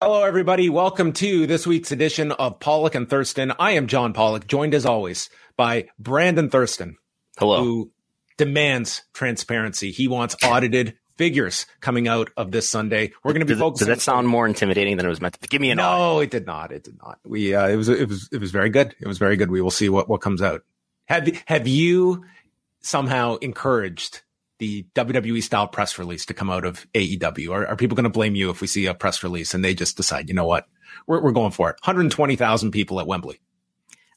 Hello, everybody. Welcome to this week's edition of Pollock and Thurston. I am John Pollock, joined as always by Brandon Thurston. Hello. Who demands transparency. He wants audited figures coming out of this Sunday. We're going to be Does, focusing. does that sound more intimidating than it was meant to? Give me an. No, it did not. It did not. We uh, it was it was it was very good. It was very good. We will see what what comes out. Have have you somehow encouraged the WWE style press release to come out of AEW? Are, are people going to blame you if we see a press release and they just decide, you know what, we're we're going for it? 120,000 people at Wembley.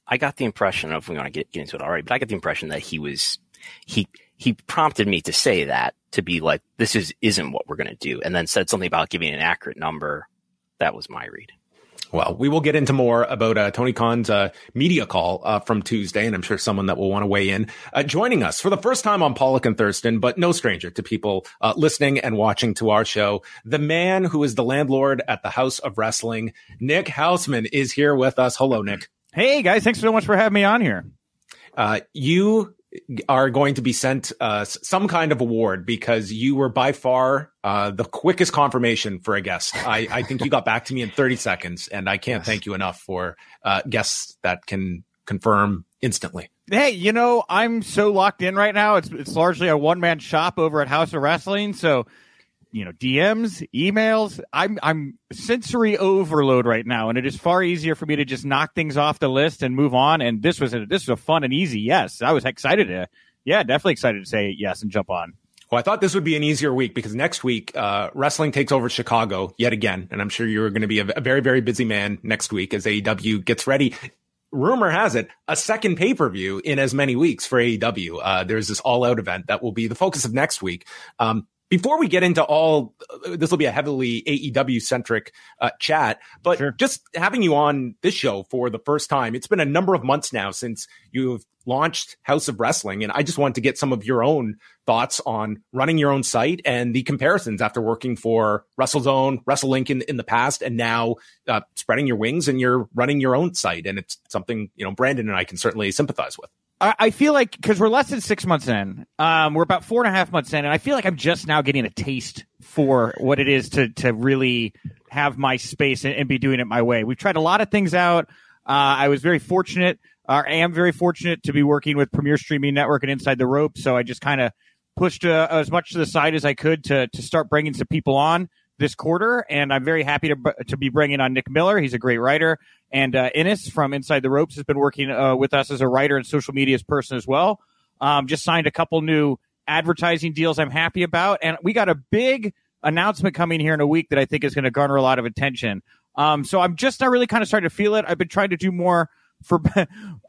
I got the impression of we want to get, get into it already, but I got the impression that he was he he prompted me to say that to be like this is isn't what we're going to do, and then said something about giving an accurate number. That was my read. Well, we will get into more about uh, Tony Khan's uh, media call uh, from Tuesday, and I'm sure someone that will want to weigh in. Uh, joining us for the first time on Pollock and Thurston, but no stranger to people uh, listening and watching to our show, the man who is the landlord at the Haus of Wrestling, Nick Hausman, is here with us. Hello, Nick. Hey guys, thanks so much for having me on here. Uh, you are going to be sent uh, some kind of award because you were by far uh, the quickest confirmation for a guest. I, I, think you got back to me in 30 seconds, and I can't yes. thank you enough for uh, guests that can confirm instantly. Hey, you know I'm so locked in right now. It's it's largely a one man shop over at Haus of Wrestling, so you know DMs, emails. I'm I'm sensory overload right now, and it is far easier for me to just knock things off the list and move on. And this was a, this was a fun and easy yes. I was excited to, yeah, definitely excited to say yes and jump on. Well, I thought this would be an easier week because next week, uh, wrestling takes over Chicago yet again. And I'm sure you're going to be a, very, very busy man next week as AEW gets ready rumor has it, a second pay per view in as many weeks for AEW. Uh, there's this all out event that will be the focus of next week. Um, before we get into all, this will be a heavily AEW centric uh, chat, but sure. just having you on this show for the first time, it's been a number of months now since you've launched Haus of Wrestling. And I just wanted to get some of your own thoughts on running your own site and the comparisons after working for WrestleZone, Wrestling Inc in, in the past, and now uh, spreading your wings and you're running your own site. And it's something, you know, Brandon and I can certainly sympathize with. I feel like because we're less than six months in, um, we're about four and a half months in, and I feel like I'm just now getting a taste for what it is to to really have my space and, and be doing it my way. We've tried a lot of things out. Uh, I was very fortunate, or I am very fortunate to be working with Premier Streaming Network and Inside the Rope. So I just kind of pushed uh, as much to the side as I could to to start bringing some people on this quarter, and I'm very happy to to be bringing on Nick Miller. He's a great writer. And uh, Innes from Inside the Ropes has been working uh, with us as a writer and social media person as well. Um, just signed a couple new advertising deals I'm happy about. And we got a big announcement coming here in a week that I think is going to garner a lot of attention. Um, so I'm just not really kind of starting to feel it. I've been trying to do more for,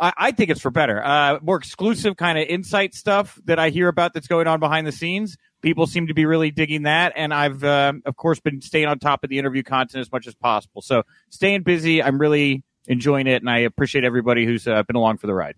I, I think it's for better, uh, more exclusive kind of insight stuff that I hear about that's going on behind the scenes. People seem to be really digging that. And I've, uh, of course, been staying on top of the interview content as much as possible. So staying busy. I'm really enjoying it. And I appreciate everybody who's uh, been along for the ride.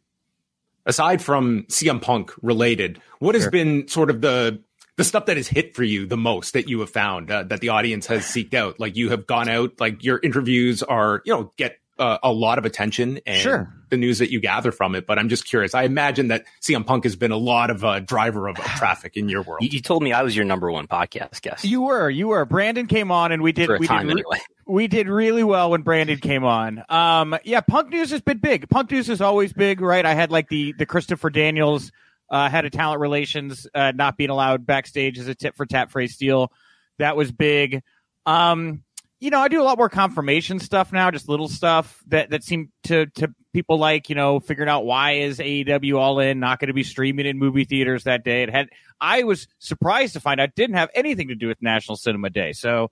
Aside from CM Punk related, what has sure. been sort of the the stuff that has hit for you the most that you have found uh, that the audience has seeked out? Like you have gone out, like your interviews are, you know, get uh, a lot of attention and sure. the news that you gather from it. But I'm just curious. I imagine that CM Punk has been a lot of a uh, driver of, of traffic in your world. You, you, told me I was your number one podcast guest. You were, you were. Brandon came on and we did, we did, anyway. we did really well when Brandon came on. Um, yeah, Punk news has been big. Punk news is always big, right? I had like the, the Christopher Daniels, uh, head of talent relations, uh, not being allowed backstage as a tit for tat phrase steal. That was big. Um, you know, I do a lot more confirmation stuff now, just little stuff that that seem to to people like, you know, figuring out why is AEW All In not going to be streaming in movie theaters that day. It had I was surprised to find out didn't have anything to do with National Cinema Day. So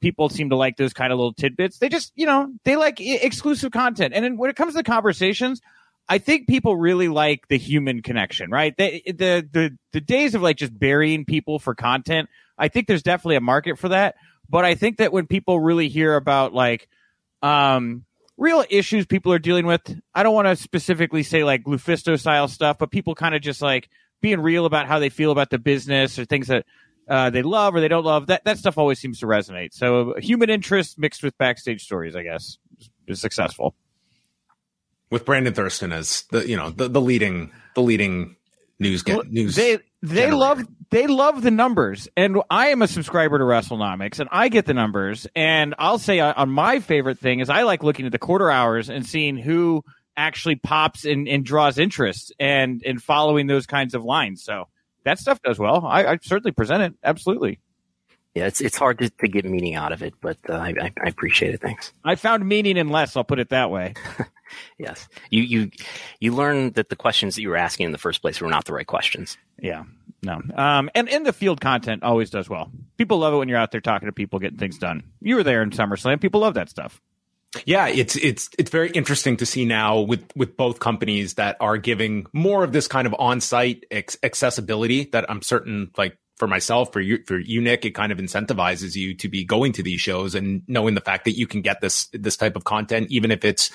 people seem to like those kind of little tidbits. They just, you know, they like I- exclusive content. And then when it comes to conversations, I think people really like the human connection, right? The the the days of like just burying people for content. I think there's definitely a market for that. But I think that when people really hear about like um, real issues people are dealing with, I don't want to specifically say like Lufisto style stuff, but people kind of just like being real about how they feel about the business or things that uh, they love or they don't love. That that stuff always seems to resonate. So human interest mixed with backstage stories, I guess, is successful. With Brandon Thurston as the you know the, the leading the leading news get news. They they generator. love they love the numbers, and I am a subscriber to WrestleNomics, and I get the numbers. And I'll say uh, on my favorite thing is I like looking at the quarter hours and seeing who actually pops and, and draws interest, and and following those kinds of lines. So that stuff does well. I, I certainly present it absolutely. Yeah, it's it's hard to, to get meaning out of it, but uh, I, I I appreciate it. Thanks. I found meaning in less. I'll put it that way. Yes, you you you learn that the questions that you were asking in the first place were not the right questions. Yeah. No. Um, and in the field content always does well. People love it when you're out there talking to people, getting things done. You were there in SummerSlam. People love that stuff. Yeah, it's it's it's very interesting to see now with with both companies that are giving more of this kind of on-site ex- accessibility that I'm certain like for myself for you for you Nick it kind of incentivizes you to be going to these shows and knowing the fact that you can get this this type of content even if it's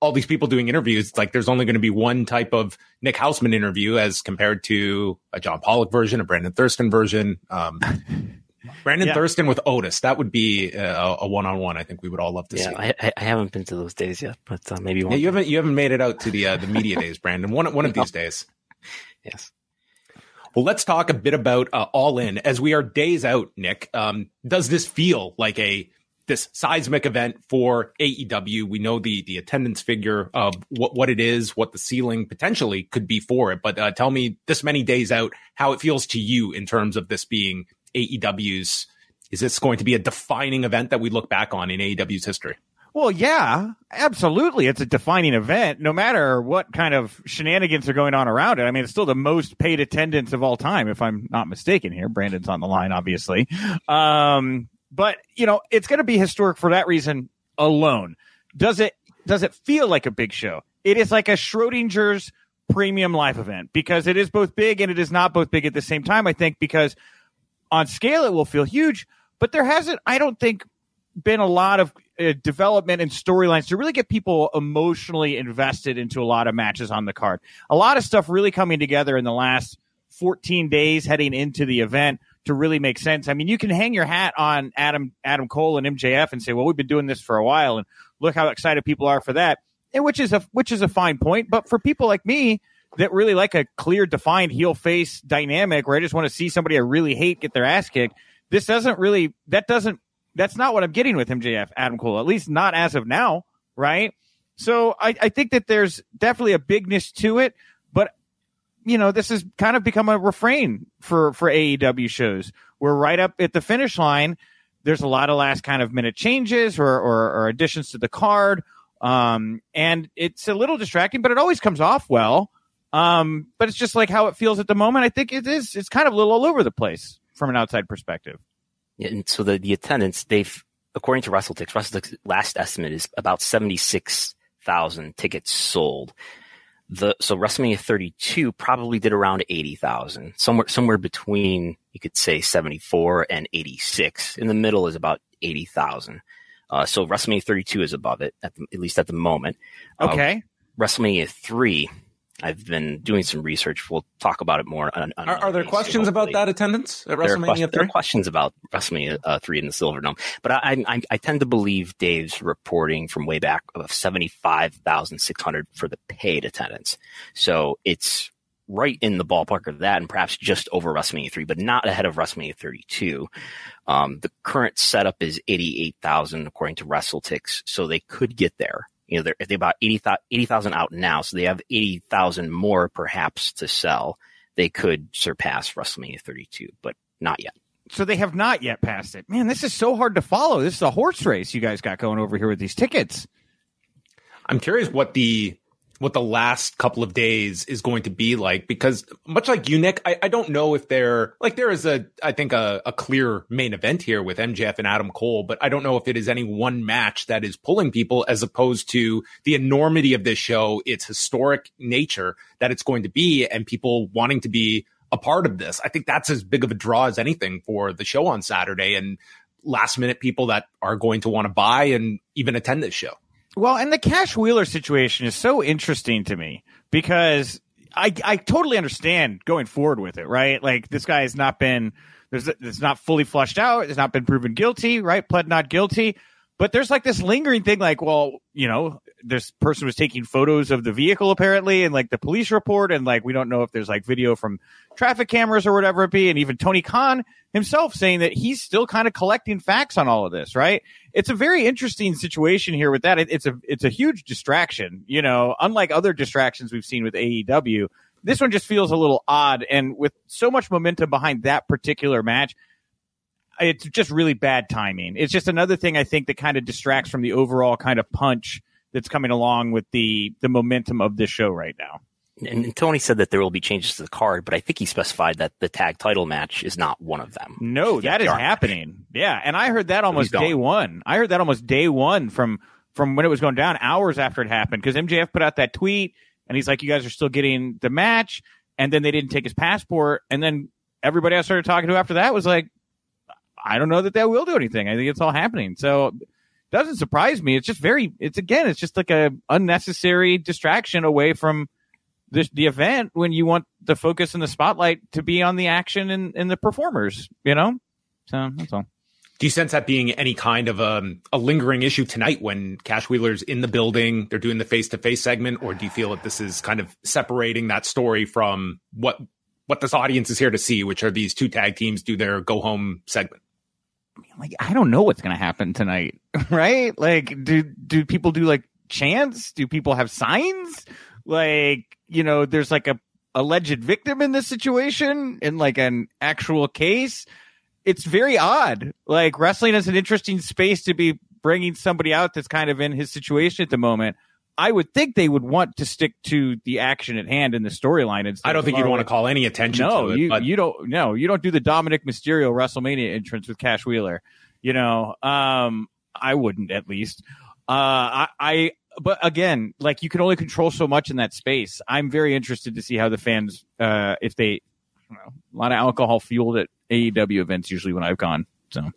all these people doing interviews like there's only going to be one type of Nick Hausman interview as compared to a John Pollock version a Brandon Thurston version um Brandon Yeah. Thurston with Otis that would be a, a one-on-one I think we would all love to see Yeah, I, I- I haven't been to those days yet, but uh, maybe one. yeah, you haven't you haven't made it out to the uh, the media days, Brandon. One one of these days. yes. Well, let's talk a bit about uh, All In as we are days out. Nick, um, does this feel like a this seismic event for AEW? We know the the attendance figure of what what it is, what the ceiling potentially could be for it. But uh, tell me, this many days out, how it feels to you in terms of this being AEW's. Is this going to be a defining event that we look back on in AEW's history? Well, yeah, absolutely. It's a defining event, no matter what kind of shenanigans are going on around it. I mean, it's still the most paid attendance of all time, if I'm not mistaken here. Brandon's on the line, obviously. Um, but, you know, it's going to be historic for that reason alone. Does it, does it feel like a big show? It is like a Schrodinger's premium live event because it is both big and it is not both big at the same time, I think, because on scale it will feel huge, but there hasn't, I don't think, been a lot of uh, development and storylines to really get people emotionally invested into a lot of matches on the card. A lot of stuff really coming together in the last 14 days heading into the event to really make sense. I mean, you can hang your hat on Adam Adam Cole and MJF and say, "Well, we've been doing this for a while and look how excited people are for that." And which is a which is a fine point, but for people like me that really like a clear defined heel face dynamic where I just want to see somebody I really hate get their ass kicked, this doesn't really that doesn't that's not what I'm getting with MJF, Adam Cole, at least not as of now, right? So I, I think that there's definitely a bigness to it, but you know, this has kind of become a refrain for for AEW shows. We're right up at the finish line. There's a lot of last kind of minute changes or or, or additions to the card, um, and it's a little distracting, but it always comes off well. Um, but it's just like how it feels at the moment. I think it is. It's kind of a little all over the place from an outside perspective. Yeah, and so the, the attendance, they've, according to WrestleTix, WrestleTix last estimate is about 76,000 tickets sold. The, so WrestleMania 32 probably did around 80,000, somewhere, somewhere between, you could say 74 and 86. In the middle is about 80,000. Uh, so WrestleMania 32 is above it, at, the, at least at the moment. Uh, Okay. WrestleMania 3, I've been doing some research. We'll talk about it more. On, on Are, are there questions about that attendance at there are, WrestleMania question- there are three? questions about WrestleMania uh, three in the Silver Dome, but I, I, I tend to believe Dave's reporting from way back of seventy five thousand six hundred for the paid attendance. So it's right in the ballpark of that, and perhaps just over WrestleMania three, but not ahead of WrestleMania thirty two. Um, the current setup is eighty eight thousand according to WrestleTix, so they could get there. You know, they're, if they about 80,000 80,000 out now, so they have 80,000 more perhaps to sell, they could surpass WrestleMania 32, but not yet. So they have not yet passed it. Man, this is so hard to follow. This is a horse race you guys got going over here with these tickets. I'm curious what the what the last couple of days is going to be like because much like you, Nick, I, I don't know if there like there is a I think a, a clear main event here with MJF and Adam Cole, but I don't know if it is any one match that is pulling people as opposed to the enormity of this show, its historic nature that it's going to be, and people wanting to be a part of this. I think that's as big of a draw as anything for the show on Saturday and last minute people that are going to want to buy and even attend this show. Well, and the Cash Wheeler situation is so interesting to me because I I totally understand going forward with it, right? Like this guy has not been there's it's not fully flushed out, it's not been proven guilty, right? Pled not guilty. But there's like this lingering thing, like, well, you know, this person was taking photos of the vehicle apparently, and like the police report, and like we don't know if there's like video from traffic cameras or whatever it be, and even Tony Khan himself saying that he's still kind of collecting facts on all of this, right? It's a very interesting situation here with that. It, it's a it's a huge distraction, you know, unlike other distractions we've seen with AEW. This one just feels a little odd, and with so much momentum behind that particular match, it's just really bad timing. It's just another thing I think that kind of distracts from the overall kind of punch that's coming along with the the momentum of this show right now. And Tony said that there will be changes to the card, but I think he specified that the tag title match is not one of them. No, that is happening. Yeah, and I heard that almost day one. I heard that almost day one from from when it was going down, hours after it happened, because MJF put out that tweet, and he's like, "You guys are still getting the match," and then they didn't take his passport, and then everybody I started talking to after that was like, "I don't know that that will do anything. I think it's all happening." So it doesn't surprise me. It's just very. It's again. It's just like a unnecessary distraction away from the the event when you want the focus and the spotlight to be on the action and, and the performers. You know. So that's all. Do you sense that being any kind of um, a lingering issue tonight when Cash Wheeler's in the building, they're doing the face to face segment, or do you feel that this is kind of separating that story from what what this audience is here to see, which are these two tag teams do their go home segment? Like I don't know what's going to happen tonight, right? Like, do do people do like chants? Do people have signs? Like, you know, there's like a alleged victim in this situation in like an actual case. It's very odd. Like wrestling is an interesting space to be bringing somebody out that's kind of in his situation at the moment. I would think they would want to stick to the action at hand in the storyline. I don't think you'd want to call any attention no, to it. You, but... you don't. No, you don't do the Dominic Mysterio WrestleMania entrance with Cash Wheeler. You know, um, I wouldn't at least. Uh, I, I, but again, like you can only control so much in that space. I'm very interested to see how the fans, uh, if they, know, a lot of alcohol fueled at AEW events usually when I've gone. So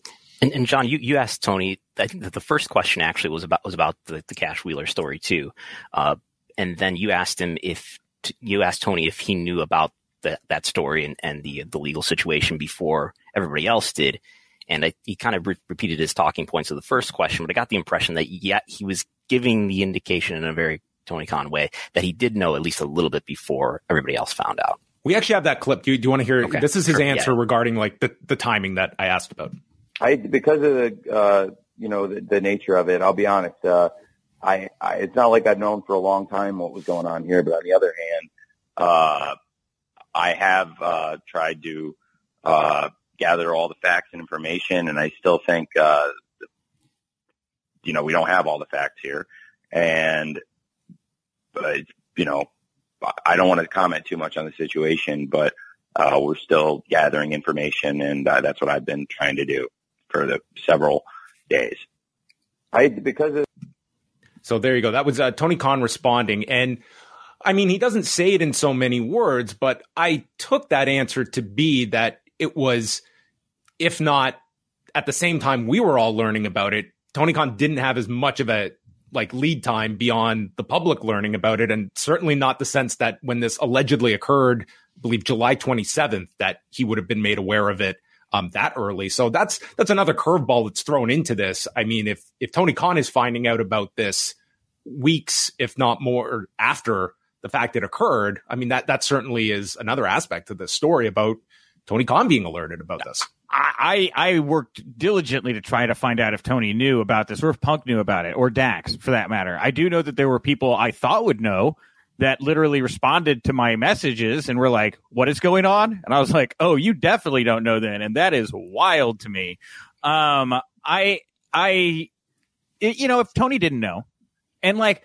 and, and John, you, you asked Tony. I think that the first question actually was about was about the, the Cash Wheeler story too, uh, and then you asked him if you asked Tony if he knew about the, that story and, and the the legal situation before everybody else did, and I, he kind of re- repeated his talking points of the first question, but I got the impression that yeah, he was giving the indication in a very Tony Khan way that he did know at least a little bit before everybody else found out. We actually have that clip. Do you, do you want to hear? Okay. This is his sure, answer yeah. regarding like the, the timing that I asked about. I because of the uh, you know the, the nature of it. I'll be honest. Uh, I, I it's not like I've known for a long time what was going on here, but on the other hand, uh, I have uh, tried to uh, gather all the facts and information, and I still think uh, you know we don't have all the facts here, and but you know I don't want to comment too much on the situation, but uh, we're still gathering information, and uh, that's what I've been trying to do the several days. I because of so there you go. That was uh, Tony Khan responding, and I mean he doesn't say it in so many words, but I took that answer to be that it was, if not at the same time we were all learning about it, Tony Khan didn't have as much of a like lead time beyond the public learning about it, and certainly not the sense that when this allegedly occurred, I believe July 27th, that he would have been made aware of it um, that early. So that's that's another curveball that's thrown into this. I mean, if if Tony Khan is finding out about this weeks, if not more, after the fact it occurred, I mean that that certainly is another aspect of the story about Tony Khan being alerted about this. I, I worked diligently to try to find out if Tony knew about this or if Punk knew about it or Dax for that matter. I do know that there were people I thought would know that literally responded to my messages and were like, "What is going on?" And I was like, "Oh, you definitely don't know then," and that is wild to me. Um, I, I, it, you know, if Tony didn't know, and like,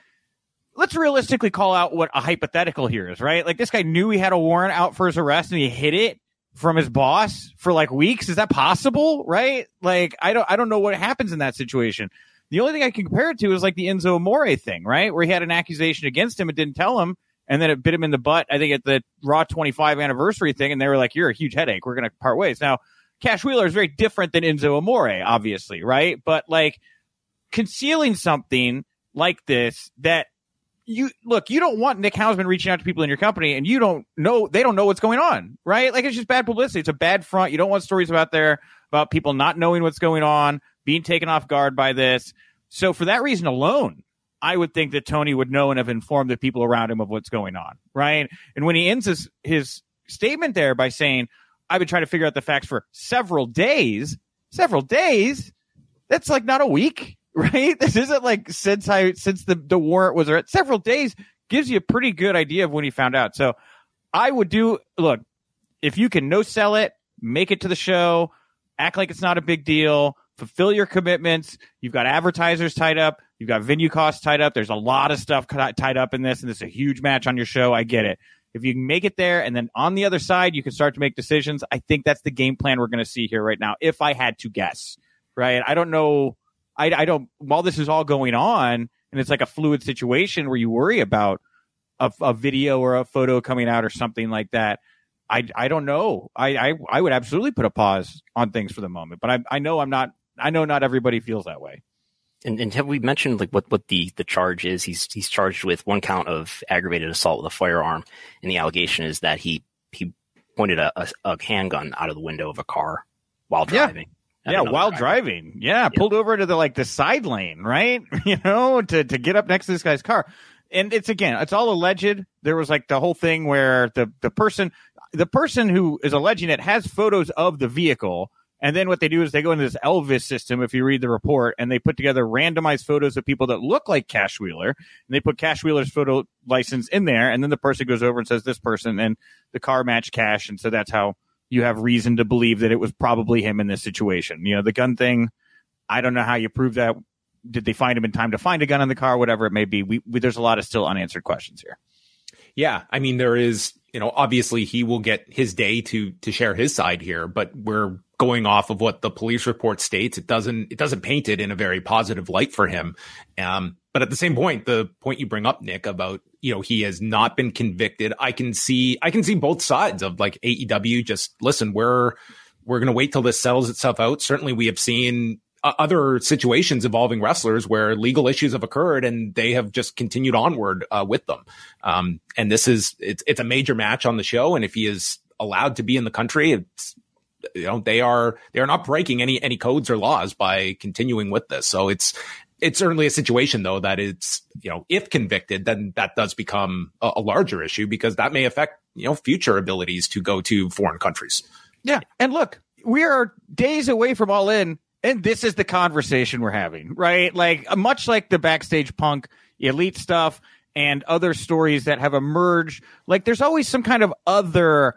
let's realistically call out what a hypothetical here is, right? Like, this guy knew he had a warrant out for his arrest and he hid it from his boss for like weeks. Is that possible? Right? Like, I don't, I don't know what happens in that situation. The only thing I can compare it to is like the Enzo Amore thing, right? Where he had an accusation against him and didn't tell him. And then it bit him in the butt, I think, at the Raw 25 anniversary thing. And they were like, you're a huge headache. We're going to part ways. Now, Cash Wheeler is very different than Enzo Amore, obviously, right? But like concealing something like this that you look, you don't want Nick Hausman reaching out to people in your company and you don't know, they don't know what's going on, right? Like it's just bad publicity. It's a bad front. You don't want stories about there about people not knowing what's going on, being taken off guard by this. So for that reason alone, I would think that Tony would know and have informed the people around him of what's going on, right? And when he ends his, his statement there by saying, I've been trying to figure out the facts for several days, several days, that's like not a week, right? This isn't like since I, since the, the warrant was at several days gives you a pretty good idea of when he found out. So I would do, look, if you can no sell it, make it to the show, act like it's not a big deal, fulfill your commitments. You've got advertisers tied up. You've got venue costs tied up. There's a lot of stuff tied up in this, and this is a huge match on your show. I get it. If you can make it there, and then on the other side, you can start to make decisions. I think that's the game plan we're going to see here right now. If I had to guess, right? I don't know. I, I don't. While this is all going on, and it's like a fluid situation where you worry about a, a video or a photo coming out or something like that. I, I don't know. I, I, I would absolutely put a pause on things for the moment, but I, I know I'm not I know not everybody feels that way. And, and have we mentioned like what, what the, the charge is? He's he's charged with one count of aggravated assault with a firearm, and the allegation is that he he pointed a, a, a handgun out of the window of a car while driving. Yeah, yeah while driving. Yeah, yeah, pulled over to the like the side lane, right? you know, to to get up next to this guy's car. And it's again, it's all alleged. There was like the whole thing where the the person the person who is alleging it has photos of the vehicle and then what they do is they go into this Elvis system, if you read the report, and they put together randomized photos of people that look like Cash Wheeler, and they put Cash Wheeler's photo license in there, and then the person goes over and says this person, and the car matched Cash, and so that's how you have reason to believe that it was probably him in this situation. You know, the gun thing, I don't know how you prove that. Did they find him in time to find a gun in the car? Whatever it may be, we, we there's a lot of still unanswered questions here. Yeah, I mean there is, you know, obviously he will get his day to to share his side here, but we're going off of what the police report states. It doesn't it doesn't paint it in a very positive light for him. Um, but at the same point, the point you bring up, Nick, about you know he has not been convicted. I can see I can see both sides of like AEW. Just listen, we're we're going to wait till this settles itself out. Certainly, we have seen other situations involving wrestlers where legal issues have occurred and they have just continued onward uh, with them. Um, and this is it's it's a major match on the show, and if he is allowed to be in the country, it's you know they are they are not breaking any any codes or laws by continuing with this. So it's it's certainly a situation though that it's you know if convicted then that does become a, a larger issue because that may affect you know future abilities to go to foreign countries. Yeah, and look, we are days away from all in, and this is the conversation we're having, right? Like uh, much like the backstage punk elite stuff and other stories that have emerged. Like there's always some kind of other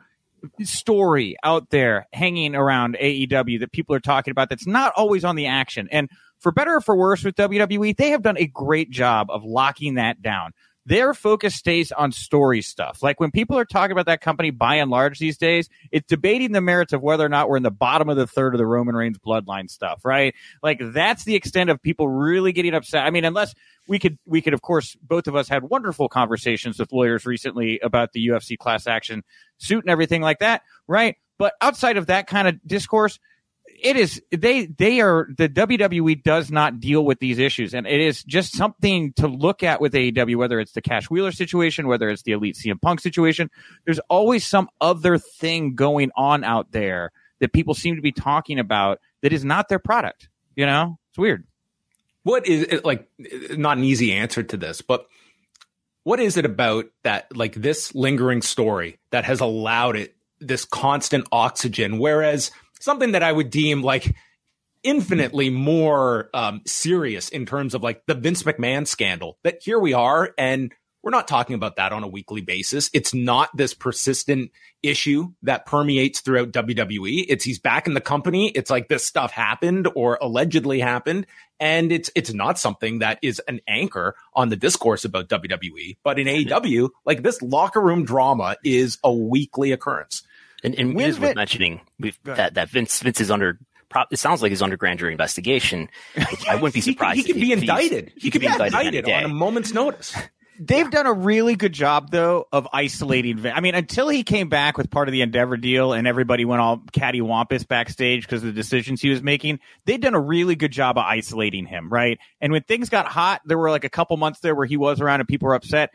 story out there hanging around AEW that people are talking about that's not always on the action. And for better or for worse with WWE, they have done a great job of locking that down. Their focus stays on story stuff. Like when people are talking about that company by and large these days, it's debating the merits of whether or not we're in the bottom of the third of the Roman Reigns bloodline stuff, right? Like that's the extent of people really getting upset. I mean, unless we could we could of course both of us had wonderful conversations with lawyers recently about the UFC class action suit and everything like that, right? But outside of that kind of discourse, it is they they are the WWE does not deal with these issues, and it is just something to look at with AEW. Whether it's the Cash Wheeler situation, whether it's the Elite CM Punk situation, there's always some other thing going on out there that people seem to be talking about that is not their product. You know, it's weird what is it like not an easy answer to this, but what is it about that like this lingering story that has allowed it this constant oxygen, whereas something that I would deem like infinitely more um, serious in terms of like the Vince McMahon scandal that here we are and we're not talking about that on a weekly basis. It's not this persistent issue that permeates throughout WWE. It's he's back in the company. It's like this stuff happened or allegedly happened. And it's, it's not something that is an anchor on the discourse about WWE. But in AEW, like this locker room drama is a weekly occurrence. And, and it is worth mentioning that, that Vince, Vince is under it sounds like he's under grand jury investigation. I wouldn't be surprised. he, could, he could be indicted. He, he could be indicted, indicted on a moment's notice. They've done a really good job though of isolating. Vin. I mean, until he came back with part of the Endeavor deal, and everybody went all cattywampus backstage because of the decisions he was making. They've done a really good job of isolating him, right? And when things got hot, there were like a couple months there where he was around and people were upset.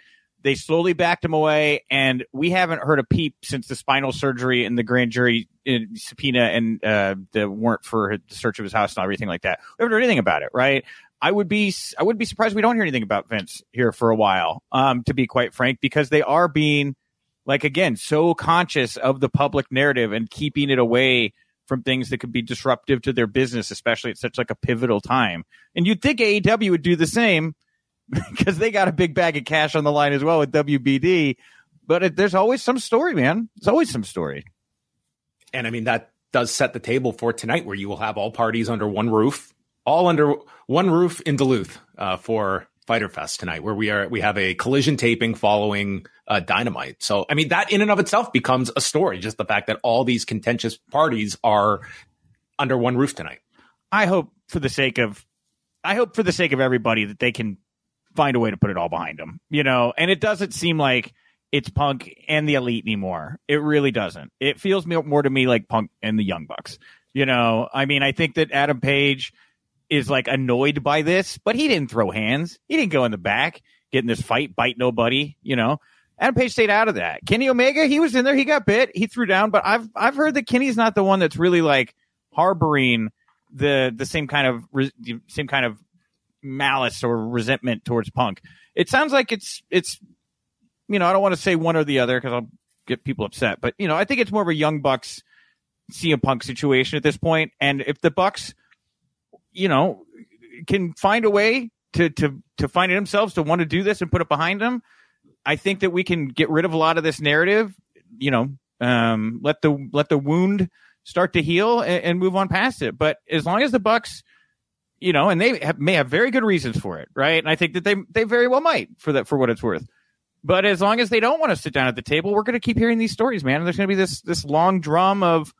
They slowly backed him away, and we haven't heard a peep since the spinal surgery and the grand jury uh, subpoena and uh, the warrant for the search of his house and everything like that. We haven't heard anything about it, right? I would be I would be surprised we don't hear anything about Vince here for a while. Um, to be quite frank, because they are being like again so conscious of the public narrative and keeping it away from things that could be disruptive to their business, especially at such like a pivotal time. And you'd think AEW would do the same because they got a big bag of cash on the line as well with WBD. But it, there's always some story, man. There's always some story. And I mean that does set the table for tonight, where you will have all parties under one roof all under one roof in Duluth uh, for Fighter Fest tonight, where we are we have a collision taping following uh, Dynamite. So I mean that in and of itself becomes a story. Just the fact that all these contentious parties are under one roof tonight. I hope for the sake of I hope for the sake of everybody that they can find a way to put it all behind them. You know, and it doesn't seem like it's Punk and the Elite anymore. It really doesn't. It feels more to me like Punk and the Young Bucks. You know, I mean, I think that Adam Page is like annoyed by this, but he didn't throw hands. He didn't go in the back, get in this fight, bite nobody, you know. Adam Page stayed out of that. Kenny Omega, he was in there, he got bit, he threw down, but I've I've heard that Kenny's not the one that's really like harboring the the same kind of same kind of malice or resentment towards Punk. It sounds like it's it's you know, I don't want to say one or the other because I'll get people upset, but you know, I think it's more of a young Bucks CM Punk situation at this point. And if the Bucks you know, can find a way to to to find it themselves to want to do this and put it behind them, I think that we can get rid of a lot of this narrative. You know, um, let the let the wound start to heal and, and, move on past it. But as long as the Bucks, you know, and they have, may have very good reasons for it, right? And I think that they they very well might for that for what it's worth. But as long as they don't want to sit down at the table, we're going to keep hearing these stories, man. And there's going to be this this long drum of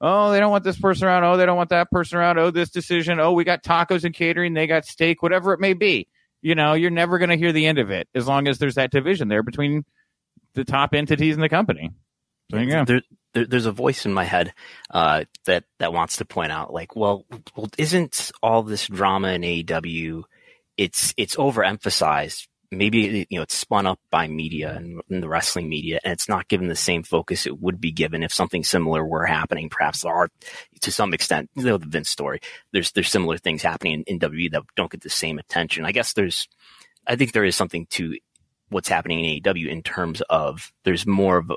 Oh, they don't want this person around. Oh, they don't want that person around. Oh, this decision. Oh, we got tacos and catering. They got steak, whatever it may be. You know, you're never going to hear the end of it as long as there's that division there between the top entities in the company. So there, there, there, there's a voice in my head uh, that that wants to point out, like, well, well, isn't all this drama in AEW? It's it's overemphasized maybe you know it's spun up by media and, and, the wrestling media and it's not given the same focus it would be given if something similar were happening perhaps there are to some extent you know the vince story there's there's similar things happening in, in WWE that don't get the same attention i guess there's i think there is something to what's happening in AEW in terms of there's more of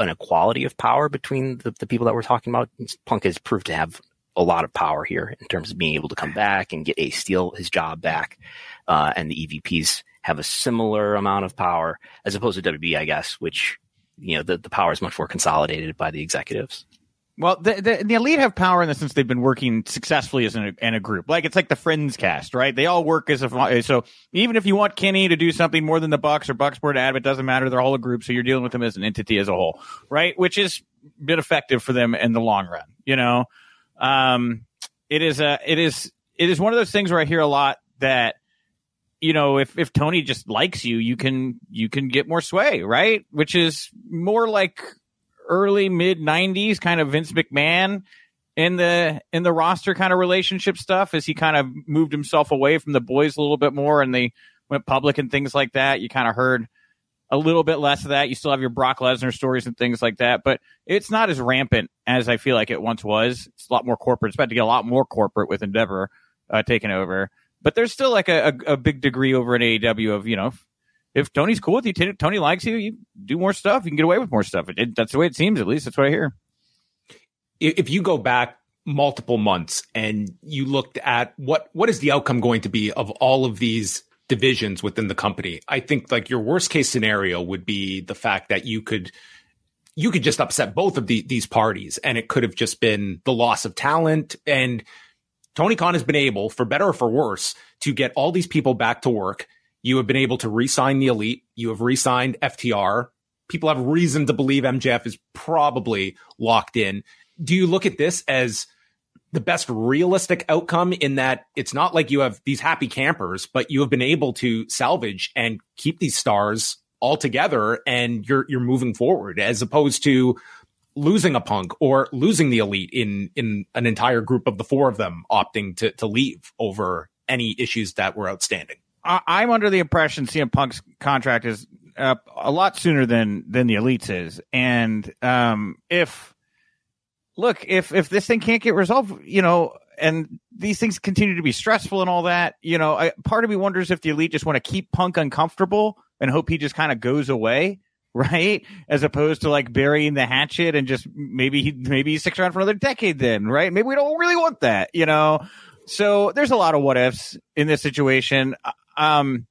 an equality of power between the, the people that we're talking about punk has proved to have a lot of power here in terms of being able to come back and get a steal his job back uh, and the evps have a similar amount of power as opposed to WB, I guess, which you know the, the power is much more consolidated by the executives. Well, the, the, the elite have power in the sense they've been working successfully as a, in a, group. Like it's like the Friends cast, right? They all work as a so even if you want Kenny to do something more than the Bucks or Bucks more to add, it doesn't matter. They're all a group, so you're dealing with them as an entity as a whole, right? Which is been effective for them in the long run. You know, um, it is a it is it is one of those things where I hear a lot that you know, if, if Tony just likes you, you can, you can get more sway, right? Which is more like early mid nineties kind of Vince McMahon in the, in the roster kind of relationship stuff as he kind of moved himself away from the boys a little bit more and they went public and things like that. You kind of heard a little bit less of that. You still have your Brock Lesnar stories and things like that, but it's not as rampant as I feel like it once was. It's a lot more corporate. It's about to get a lot more corporate with Endeavor uh, taking over. But there's still like a, a, a big degree over at AEW of, you know, if, Tony's cool with you, Tony likes you, you do more stuff. You can get away with more stuff. It, it, that's the way it seems, at least. That's what I hear. If you go back multiple months and you looked at what what is the outcome going to be of all of these divisions within the company. I think like your worst case scenario would be the fact that you could you could just upset both of the, these parties and it could have just been the loss of talent and Tony Khan has been able, for better or for worse, to get all these people back to work. You have been able to re-sign the elite. You have re-signed FTR. People have reason to believe MJF is probably locked in. Do you look at this as the best realistic outcome in that it's not like you have these happy campers, but you have been able to salvage and keep these stars all together and you're you're moving forward as opposed to losing a punk or losing the elite in in an entire group of the four of them opting to to leave over any issues that were outstanding. I, am under the impression CM Punk's contract is up a lot sooner than than the elites is, and um, if look, if if this thing can't get resolved, you know, and these things continue to be stressful and all that, you know, I, part of me wonders if the elite just want to keep Punk uncomfortable and hope he just kind of goes away, right? As opposed to like burying the hatchet and just maybe he maybe he sticks around for another decade then, right? Maybe we don't really want that, you know. So there's a lot of what ifs in this situation. Um,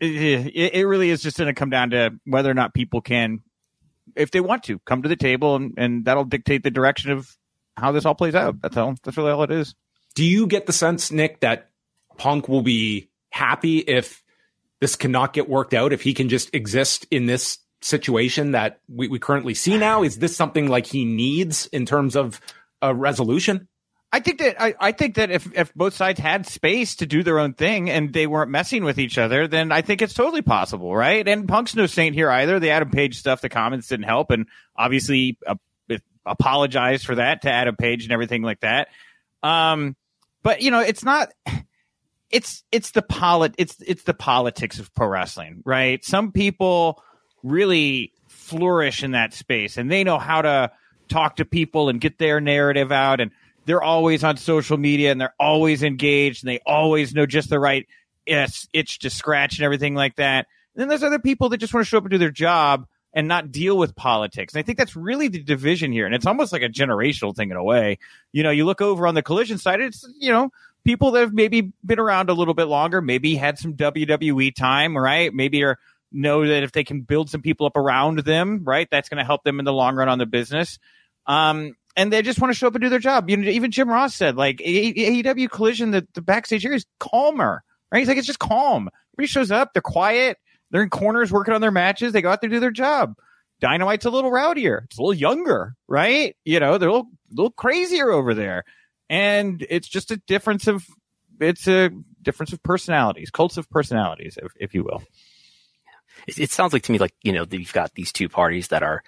it, it really is just going to come down to whether or not people can if they want to come to the table and, and that'll dictate the direction of how this all plays out. That's all. That's really all it is. Do you get the sense, Nick, that Punk will be happy if this cannot get worked out? If he can just exist in this situation that we, we currently see now? Is this something like he needs in terms of a resolution? I think that I, I think that if, if both sides had space to do their own thing and they weren't messing with each other, then I think it's totally possible, right? And Punk's no saint here either. The Adam Page stuff, the comments didn't help, and obviously uh, apologized for that to Adam Page and everything like that. Um, but you know, it's not. It's it's the polit it's it's the politics of pro wrestling, right? Some people really flourish in that space, and they know how to talk to people and get their narrative out and they're always on social media and they're always engaged and they always know just the right itch to scratch and everything like that. And then there's other people that just want to show up and do their job and not deal with politics. And I think that's really the division here. And it's almost like a generational thing in a way. You know, you look over on the collision side, it's, you know, people that have maybe been around a little bit longer, maybe had some WWE time, right? Maybe are know that if they can build some people up around them, right, that's going to help them in the long run on the business. Um, and they just want to show up and do their job. You know, even Jim Ross said, like AEW Collision, the, the backstage area is calmer, right? He's like, it's just calm. Everybody shows up, they're quiet, they're in corners working on their matches, they go out there do their job. Dynamite's a little rowdier, it's a little younger, right? You know, they're a little, little crazier over there, and it's just a difference of it's a difference of personalities, cults of personalities, if, if you will. It, it sounds like to me like you know you've got these two parties that are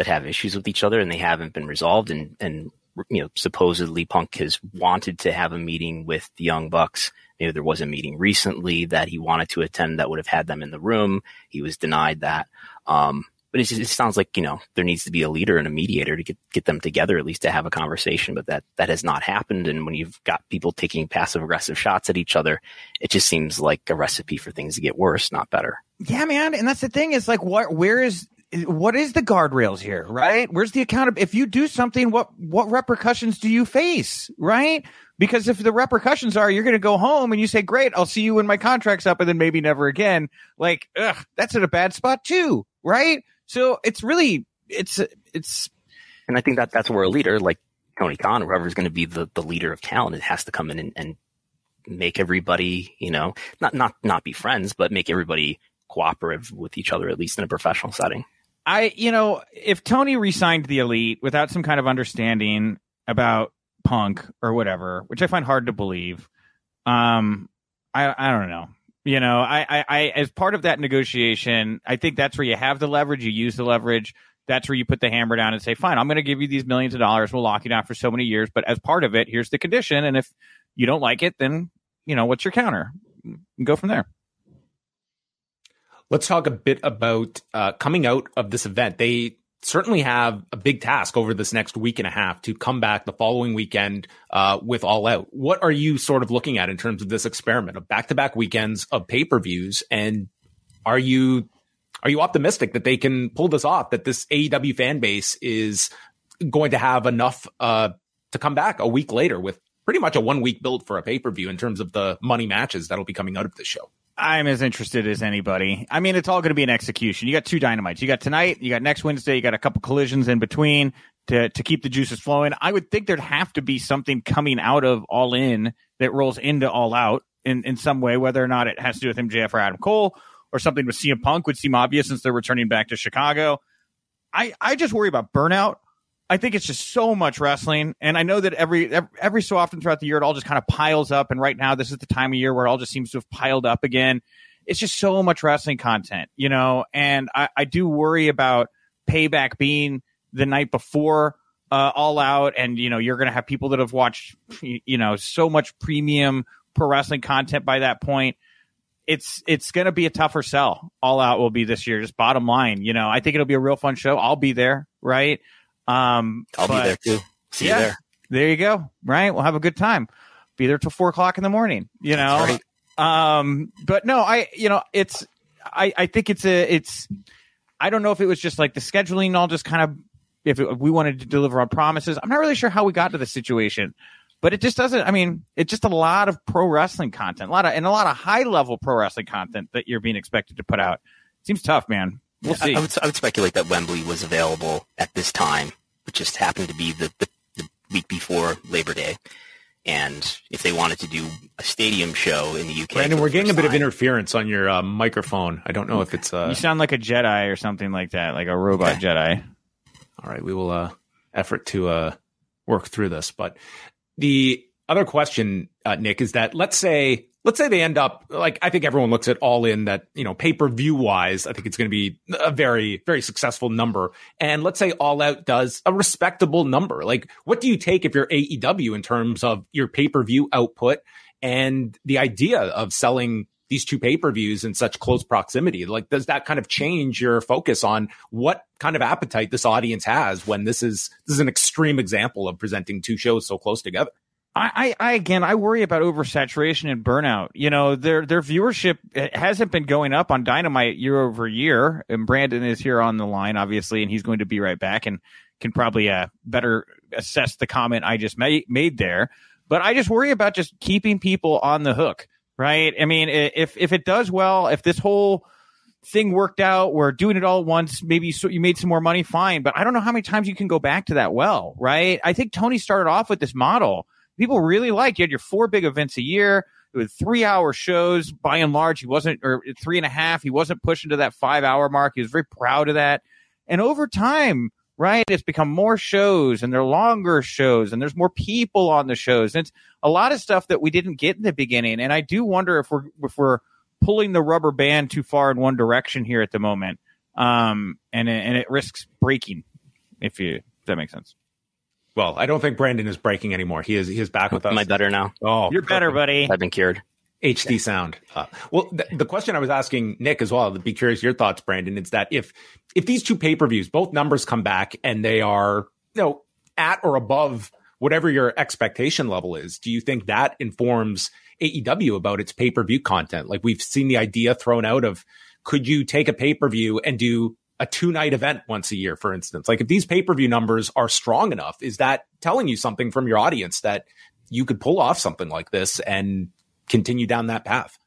that have issues with each other and they haven't been resolved. And, and, you know, supposedly Punk has wanted to have a meeting with the Young Bucks. Maybe there was a meeting recently that he wanted to attend that would have had them in the room. He was denied that. Um, but just, it sounds like you know there needs to be a leader and a mediator to get get them together at least to have a conversation. But that that has not happened. And when you've got people taking passive aggressive shots at each other, it just seems like a recipe for things to get worse, not better. Yeah, man. And that's the thing is like, what? Where is what is the guardrails here, right? Where's the account? If you do something, what what repercussions do you face, right? Because if the repercussions are you're going to go home and you say, "Great, I'll see you when my contract's up," and then maybe never again, like, ugh, that's in a bad spot too, right? So it's really it's it's, and I think that that's where a leader like Tony Khan, whoever is going to be the the leader of talent, it has to come in and, and make everybody, you know, not not not be friends, but make everybody cooperative with each other, at least in a professional setting. I, you know, if Tony resigned the elite without some kind of understanding about punk or whatever, which I find hard to believe, um, I, I don't know. You know, I, I, I, as part of that negotiation, I think that's where you have the leverage. You use the leverage. That's where you put the hammer down and say, fine, I'm going to give you these millions of dollars. We'll lock you down for so many years. But as part of it, here's the condition. And if you don't like it, then, you know, what's your counter? Go from there. Let's talk a bit about uh, coming out of this event. They certainly have a big task over this next week and a half to come back the following weekend uh, with All Out. What are you sort of looking at in terms of this experiment of back to back weekends of pay per views? And are you are you optimistic that they can pull this off? That this AEW fan base is going to have enough uh, to come back a week later with pretty much a one week build for a pay per view in terms of the money matches that'll be coming out of the show. I'm as interested as anybody. I mean, it's all going to be an execution. You got two dynamites. You got tonight. You got next Wednesday. You got a couple collisions in between to to keep the juices flowing. I would think there'd have to be something coming out of All In that rolls into All Out in in some way, whether or not it has to do with MJF or Adam Cole or something with CM Punk would seem obvious since they're returning back to Chicago. I I just worry about burnout. I think it's just so much wrestling, and I know that every every so often throughout the year it all just kind of piles up. And right now, this is the time of year where it all just seems to have piled up again. It's just so much wrestling content, you know. And I, I do worry about payback being the night before uh, All Out, and you know you're going to have people that have watched, you know, so much premium pro wrestling content by that point. It's it's going to be a tougher sell. All Out will be this year. Just bottom line, you know. I think it'll be a real fun show. I'll be there, right? Um, I'll but, be there too. See yeah, you there. There you go. Right. We'll have a good time. Be there till four o'clock in the morning, you know? That's Um, but no, I, you know, it's, I, I think it's a, it's, I don't know if it was just like the scheduling all just kind of, if, it, if we wanted to deliver on promises. I'm not really sure how we got to the situation, but it just doesn't, I mean, it's just a lot of pro wrestling content, a lot of, and a lot of high level pro wrestling content that you're being expected to put out. Seems tough, man. We'll I, see. I would, I would speculate that Wembley was available at this time, which just happened to be the, the, the week before Labor Day. And if they wanted to do a stadium show in the UK, Brandon, for we're getting a first bit of interference on your uh, microphone. I don't know if it's uh, you sound like a Jedi or something like that, like a robot Okay. Jedi. All right, we will uh, effort to uh, work through this. But the other question, uh, Nick, is that let's say let's say they end up like I think everyone looks at all in that you know pay per view wise, I think it's going to be a very very successful number. And let's say All Out does a respectable number. Like, what do you take if you're AEW in terms of your pay per view output and the idea of selling? These two pay per views in such close proximity, like, does that kind of change your focus on what kind of appetite this audience has when this is this is an extreme example of presenting two shows so close together? I, I, again, I worry about oversaturation and burnout. You know, their their viewership hasn't been going up on Dynamite year over year. And Brandon is here on the line, obviously, and he's going to be right back and can probably uh, better assess the comment I just made made there. But I just worry about just keeping people on the hook, right? I mean, if if it does well, if this whole thing worked out, we're doing it all once. Maybe you made some more money, fine. But I don't know how many times you can go back to that well, right? I think Tony started off with this model people really liked. You had your four big events a year. It was three hour shows by and large. He wasn't, or three and a half. He wasn't pushing to that five hour mark. He was very proud of that. And over time, right, it's become more shows and they're longer shows and there's more people on the shows. And it's a lot of stuff that we didn't get in the beginning. And I do wonder if we're, if we're pulling the rubber band too far in one direction here at the moment. Um, and, and it risks breaking if you, if that makes sense. Well, I don't think Brandon is breaking anymore. He is he is back with us. Am I better now? Oh, You're better, buddy. I've been cured. HD sound. Uh, well, th- the question I was asking Nick as well, to be curious your thoughts, Brandon, is that if if these two pay per views, both numbers come back and they are you know at or above whatever your expectation level is, do you think that informs AEW about its pay per view content? Like we've seen the idea thrown out of could you take a pay per view and do a two night event once a year, for instance? Like if these pay per view numbers are strong enough, is that telling you something from your audience that you could pull off something like this and continue down that path?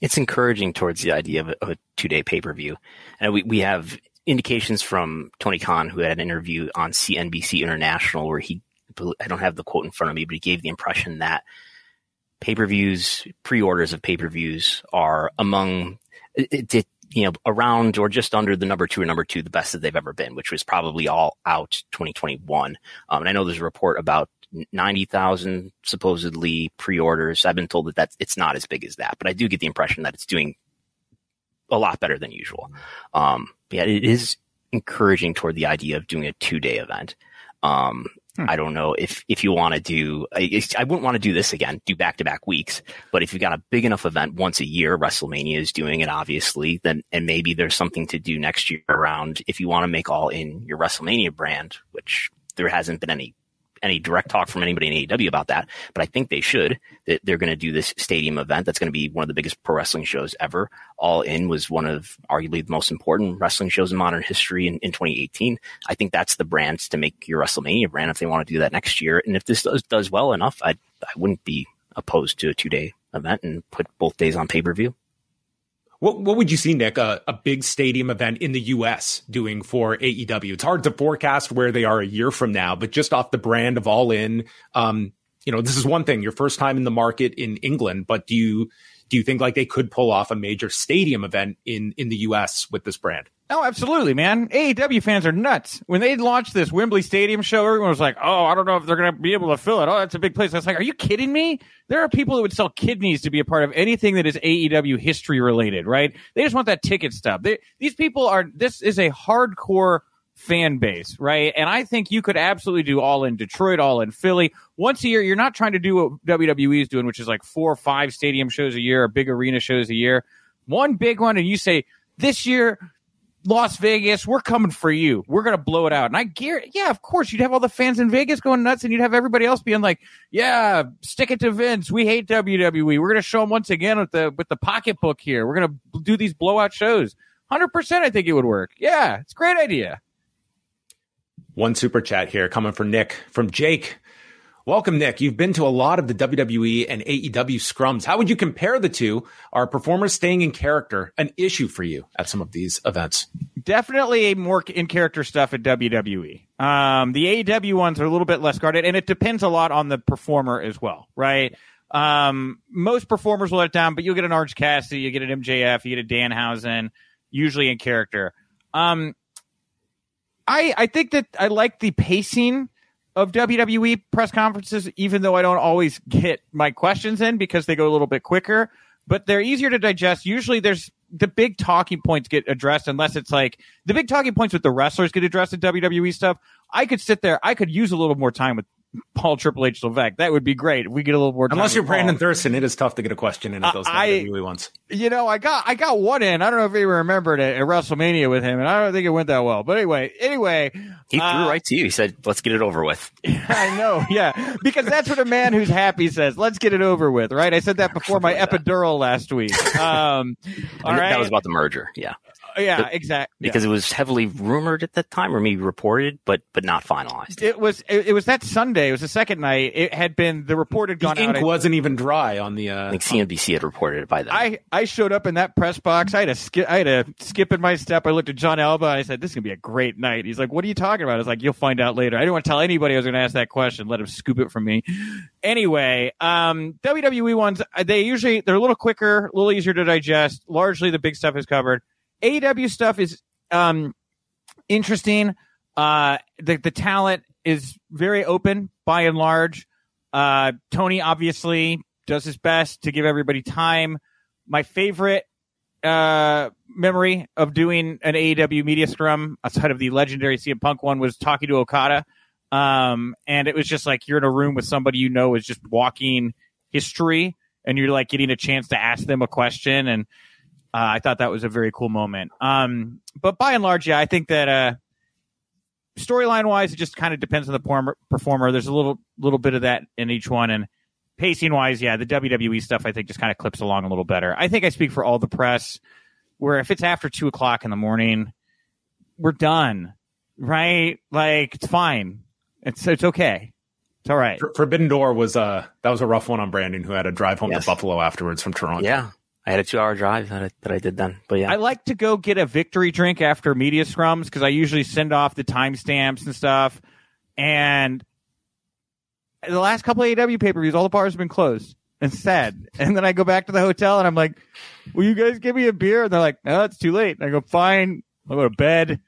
it's encouraging towards the idea of a, a two day pay per view. And we, we have indications from Tony Khan, who had an interview on CNBC International, where he, I don't have the quote in front of me, but he gave the impression that pay per views, pre orders of pay per views are among, it, it, you know, around or just under the number two or number two, the best that they've ever been, which was probably all out 2021. Um, and I know there's a report about 90,000 supposedly pre-orders. I've been told that that's, it's not as big as that, but I do get the impression that it's doing a lot better than usual. Um, yeah, it is encouraging toward the idea of doing a two day event. Um, Hmm. I don't know if, if you want to do, I, I wouldn't want to do this again, do back to back weeks, but if you've got a big enough event once a year, WrestleMania is doing it, obviously, then, and maybe there's something to do next year around if you want to make all in your WrestleMania brand, which there hasn't been any any direct talk from anybody in AEW about that, but I think they should. That they're going to do this stadium event that's going to be one of the biggest pro wrestling shows ever. All In was one of arguably the most important wrestling shows in modern history in, in 2018. I think that's the brand to make your WrestleMania brand if they want to do that next year. And if this does, does well enough, I I wouldn't be opposed to a two day event and put both days on pay per view. What what would you see, Nick, a, a big stadium event in the US doing for AEW? It's hard to forecast where they are a year from now, but just off the brand of all in, um, you know, this is one thing, your first time in the market in England, but do you do you think like they could pull off a major stadium event in in the US with this brand? Oh, absolutely, man. AEW fans are nuts. When they launched this Wembley Stadium show, everyone was like, "Oh, I don't know if they're going to be able to fill it. Oh, that's a big place." I was like, "Are you kidding me? There are people that would sell kidneys to be a part of anything that is AEW history related, right? They just want that ticket stub. They, these people are. This is a hardcore fan base, right? And I think you could absolutely do all in Detroit, all in Philly. Once a year, you're not trying to do what WWE is doing, which is like four or five stadium shows a year or big arena shows a year. One big one, and you say, this year, Las Vegas, we're coming for you. We're going to blow it out. And I guarantee, yeah, of course, you'd have all the fans in Vegas going nuts and you'd have everybody else being like, yeah, stick it to Vince. We hate WWE. We're going to show them once again with the, with the pocketbook here. We're going to do these blowout shows. 100% I think it would work. Yeah, it's a great idea. One super chat here coming from Nick from Jake. Welcome, Nick. You've been to a lot of the WWE and AEW scrums. How would you compare the two? Are performers staying in character an issue for you at some of these events? Definitely more in character stuff at WWE. Um, the AEW ones are a little bit less guarded, and it depends a lot on the performer as well, right? Um, most performers will let it down, but you'll get an Orange Cassidy, you get an MJF, you get a Danhausen, usually in character. Um, I I think that I like the pacing of WWE press conferences, even though I don't always get my questions in because they go a little bit quicker, but they're easier to digest. Usually there's the big talking points get addressed unless it's like the big talking points with the wrestlers get addressed in WWE stuff. I could sit there, I could use a little more time with Paul Triple H Levesque. That would be great. If we get a little more. Unless you're Brandon Paul. Thurston, it is tough to get a question in at those I, WWE ones. You know, I got I got one in. I don't know if you remembered it at WrestleMania with him, and I don't think it went that well. But anyway, anyway, he uh, threw right to you. He said, "Let's get it over with." I know, yeah, because that's what a man who's happy says. Let's get it over with, right? I said that before my epidural last week. Um, all right, that was about the merger. Yeah yeah, exactly. Because yeah. it was heavily rumored at that time, or maybe reported, but but not finalized. It was it, it, was that Sunday. It was the second night. It had been the report had gone out. the ink out. wasn't even dry on the. Uh, I think CNBC had reported it by then. I I showed up in that press box. I had a skip. I had a skip in my step. I looked at Jon Alba. and I said, "This is gonna be a great night." He's like, "What are you talking about?" I was like, "You'll find out later." I didn't want to tell anybody I was going to ask that question. Let him scoop it from me. Anyway, um, WWE ones they usually they're a little quicker, a little easier to digest. Largely, the big stuff is covered. AEW stuff is um, interesting. Uh, the the talent is very open by and large. Uh, Tony obviously does his best to give everybody time. My favorite uh, memory of doing an AEW media scrum outside of the legendary CM Punk one was talking to Okada. Um, and it was just like you're in a room with somebody you know is just walking history and you're like getting a chance to ask them a question. And uh, I thought that was a very cool moment. Um, but by and large, yeah, I think that uh, storyline wise, it just kind of depends on the performer. There's a little little bit of that in each one, and pacing wise, yeah, the WWE stuff I think just kind of clips along a little better. I think I speak for all the press, where if it's after two o'clock in the morning, we're done, right? Like it's fine. It's it's okay. It's all right. Forbidden Door was uh that was a rough one on Brandon, who had to drive home yes. to Buffalo afterwards from Toronto. Yeah, I had a two hour drive that I, that I did then. But yeah, I like to go get a victory drink after media scrums because I usually send off the timestamps and stuff. And the last couple of AW pay per views, all the bars have been closed and sad. And then I go back to the hotel and I'm like, "Will you guys give me a beer?" And they're like, "No, it's too late." And I go, "Fine, I'll go to bed."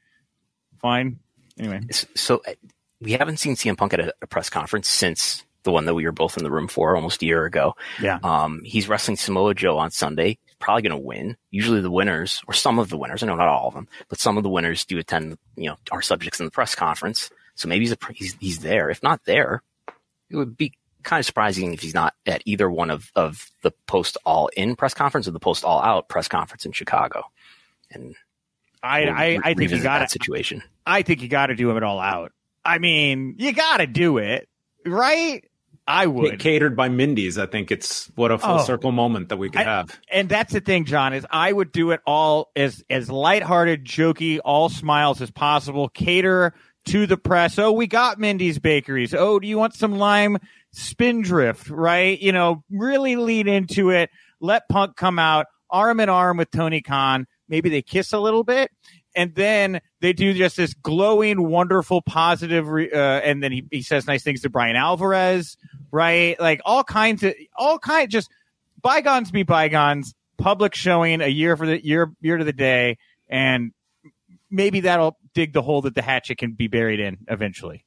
Fine. Anyway, so uh, we haven't seen CM Punk at a, a press conference since the one that we were both in the room for almost a year ago. Yeah. Um, he's wrestling Samoa Joe on Sunday. Probably going to win. Usually the winners, or some of the winners, I know not all of them, but some of the winners do attend, you know, our subjects in the press conference. So maybe he's, a, he's, he's there. If not there, it would be kind of surprising if he's not at either one of, of the post all in press conference or the post all out press conference in Chicago. And I, we'll I, I think you got that situation. I think you got to do it all out. I mean, you got to do it right? I would. Catered by Mindy's. I think it's what a full Oh. circle moment that we could I- have. and that's the thing, John, is I would do it all as as lighthearted, jokey, all smiles as possible. Cater to the press. Oh, we got Mindy's Bakeries. Oh, do you want some lime spindrift? Right? You know, really lead into it. Let Punk come out arm in arm with Tony Khan. Maybe they kiss a little bit. And then they do just this glowing, wonderful, positive, re- uh, and then he, he says nice things to Bryan Alvarez, right? Like all kinds of, all kind, just bygones be bygones. Public showing a year for the year year to the day, and maybe that'll dig the hole that the hatchet can be buried in eventually.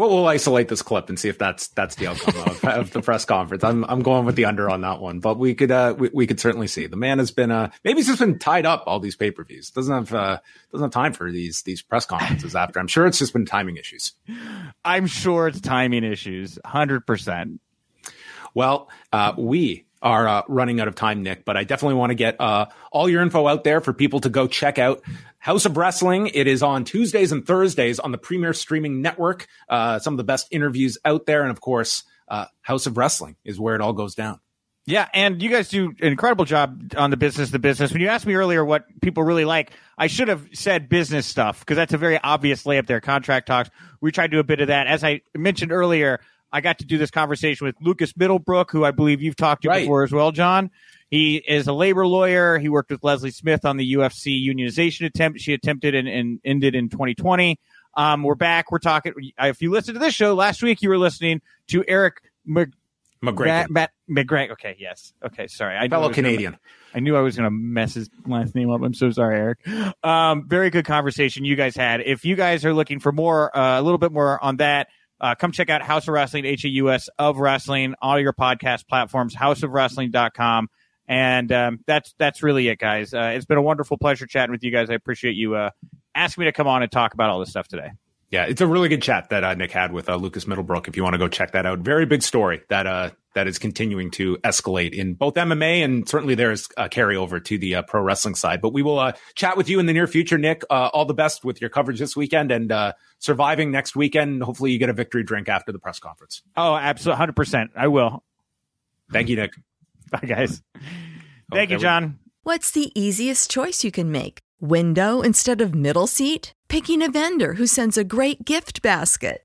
Well, we'll isolate this clip and see if that's that's the outcome of, of the press conference. I'm I'm going with the under on that one, but we could uh we, we could certainly see the man has been uh maybe he's just been tied up all these pay per views. Doesn't have uh doesn't have time for these these press conferences after. I'm sure it's just been timing issues. I'm sure it's timing issues, hundred percent. Well, uh, we are uh, running out of time, Nick, but I definitely want to get uh, all your info out there for people to go check out Haus of Wrestling. It is on Tuesdays and Thursdays on the Premier Streaming Network. Uh, some of the best interviews out there. And of course, uh, Haus of Wrestling is where it all goes down. Yeah, and you guys do an incredible job on the business, the business. When you asked me earlier what people really like, I should have said business stuff because that's a very obvious layup there. Contract talks. We tried to do a bit of that. As I mentioned earlier, I got to do this conversation with Lucas Middlebrook, who I believe you've talked to Right. before as well, John. He is a labor lawyer. He worked with Leslie Smith on the UFC unionization attempt she attempted and, and ended in 2020. Um, we're back. We're talking. If you listened to this show last week, you were listening to Eric Mc, McGregor, Matt, Matt McGregor. Okay, yes. Okay, sorry. I knew I fellow gonna- Canadian. I knew I was going to mess his last name up. I'm so sorry, Eric. Um, very good conversation you guys had. If you guys are looking for more, uh, a little bit more on that, uh, come check out Haus of Wrestling, H A U S of Wrestling, all your podcast platforms, hausofwrestling.com. And um, that's that's really it, guys. Uh, it's been a wonderful pleasure chatting with you guys. I appreciate you uh, asking me to come on and talk about all this stuff today. Yeah, it's a really good chat that uh, Nick had with uh, Lucas Middlebrook. If you want to go check that out, very big story that uh, that is continuing to escalate in both MMA and certainly there's a carryover to the uh, pro wrestling side. But we will uh, chat with you in the near future, Nick. Uh, all the best with your coverage this weekend and uh, surviving next weekend. Hopefully, you get a victory drink after the press conference. Oh, absolutely, 100%. I will. Thank you, Nick. Bye, guys. Thank Okay, you, John. What's the easiest choice you can make? Window instead of middle seat? Picking a vendor who sends a great gift basket?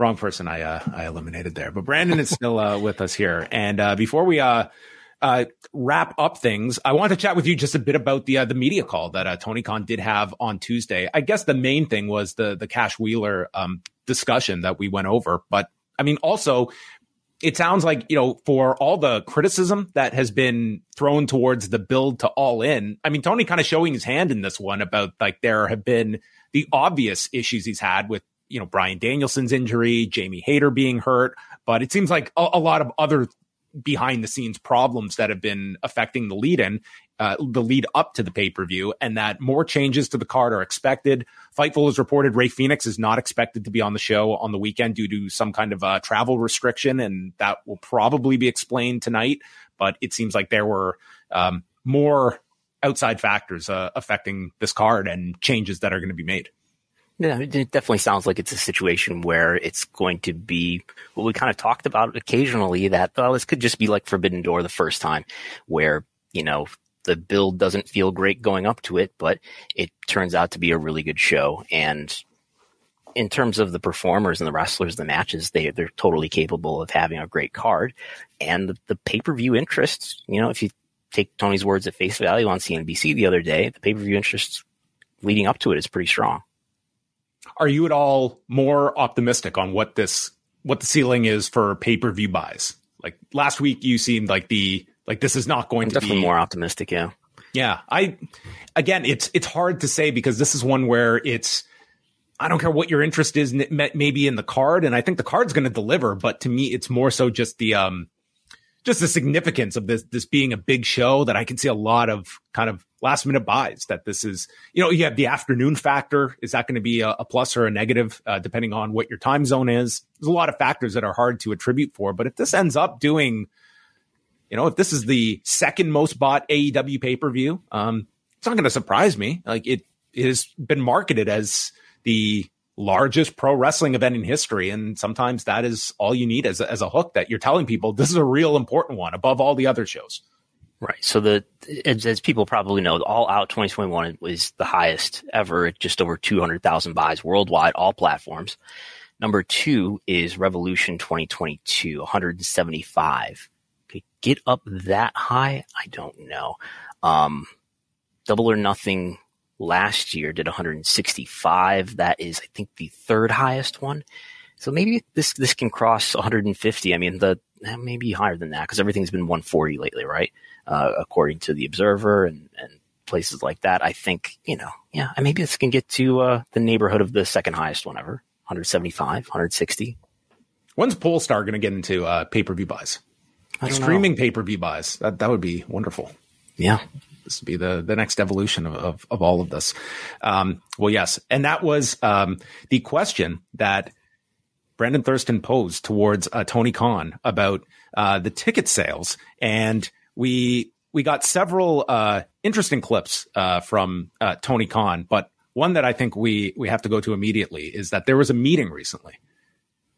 Wrong person I uh, I eliminated there, but Brandon is still uh, with us here. And uh, before we uh, uh, wrap up things, I want to chat with you just a bit about the uh, the media call that Tony Khan did have on Tuesday. I guess the main thing was the the Cash Wheeler um, discussion that we went over, but I mean also it sounds like you know for all the criticism that has been thrown towards the build to all in i mean tony kind of showing his hand in this one about like there have been the obvious issues he's had with you know bryan danielson's injury jamie hayter being hurt but it seems like a, a lot of other behind the scenes problems that have been affecting the lead in uh, the lead up to the pay per view, and that more changes to the card are expected. Fightful has reported Rey Fenix is not expected to be on the show on the weekend due to some kind of uh, travel restriction, and that will probably be explained tonight. But it seems like there were um, more outside factors uh, affecting this card and changes that are going to be made. Yeah, it definitely sounds like it's a situation where it's going to be what we kind of talked about occasionally that, well, this could just be like Forbidden Door the first time where, you know, the build doesn't feel great going up to it, but it turns out to be a really good show. And in terms of the performers and the wrestlers, the matches, they, they're totally capable of having a great card. And the, the pay per view interests, you know, if you take Tony's words at face value on CNBC the other day, the pay per view interest leading up to it is pretty strong. Are you at all more optimistic on what this what the ceiling is for pay per view buys? Like last week, you seemed like the like this is not going I'm to definitely be more optimistic. Yeah, Yeah, I again, it's it's hard to say because this is one where it's I don't care what your interest is, maybe in the card, and I think the card's going to deliver. But to me, it's more so just the um, just the significance of this this being a big show that I can see a lot of kind of last minute buys. That this is, you know, you have the afternoon factor. Is that going to be a, a plus or a negative, uh, depending on what your time zone is? There's a lot of factors that are hard to attribute for. But if this ends up doing you know, if this is the second most bought AEW pay per view, um, it's not going to surprise me. Like it, it has been marketed as the largest pro wrestling event in history, and sometimes that is all you need as a, as a hook that you're telling people this is a real important one above all the other shows. Right. So the as, as people probably know, All Out 2021 was the highest ever at just over 200,000 buys worldwide, all platforms. Number two is Revolution 2022, 175. Okay, get up that high? I don't know. Um, Double or Nothing last year did 165. That is, I think, the third highest one. So maybe this this can cross 150. I mean, the maybe higher than that because everything's been 140 lately, right? Uh, according to the Observer and and places like that. I think you know, yeah, maybe this can get to uh, the neighborhood of the second highest one ever, 175, 160. When's Polestar going to get into uh, pay per view buys? I don't know. Streaming pay per view buys. That that would be wonderful. Yeah, this would be the the next evolution of of, of all of this. Um, well, yes, and that was um, the question that Brandon Thurston posed towards uh, Tony Khan about uh, the ticket sales, and we we got several uh, interesting clips uh, from uh, Tony Khan, but one that I think we we have to go to immediately is that there was a meeting recently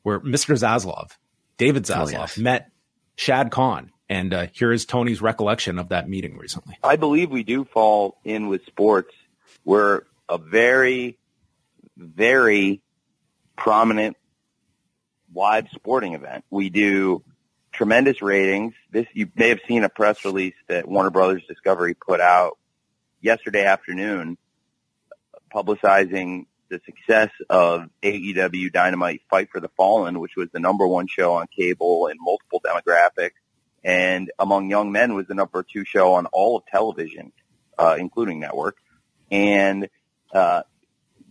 where Mr. Zaslav, David Oh, Zaslav, yes. met Shad Khan, and uh, here is Tony's recollection of that meeting recently. I believe we do fall in with sports. We're a very, very prominent live sporting event. We do tremendous ratings. This you may have seen a press release that Warner Brothers Discovery put out yesterday afternoon publicizing the success of AEW Dynamite Fight for the Fallen, which was the number one show on cable in multiple demographics and among young men was the number two show on all of television, uh, including network. And uh,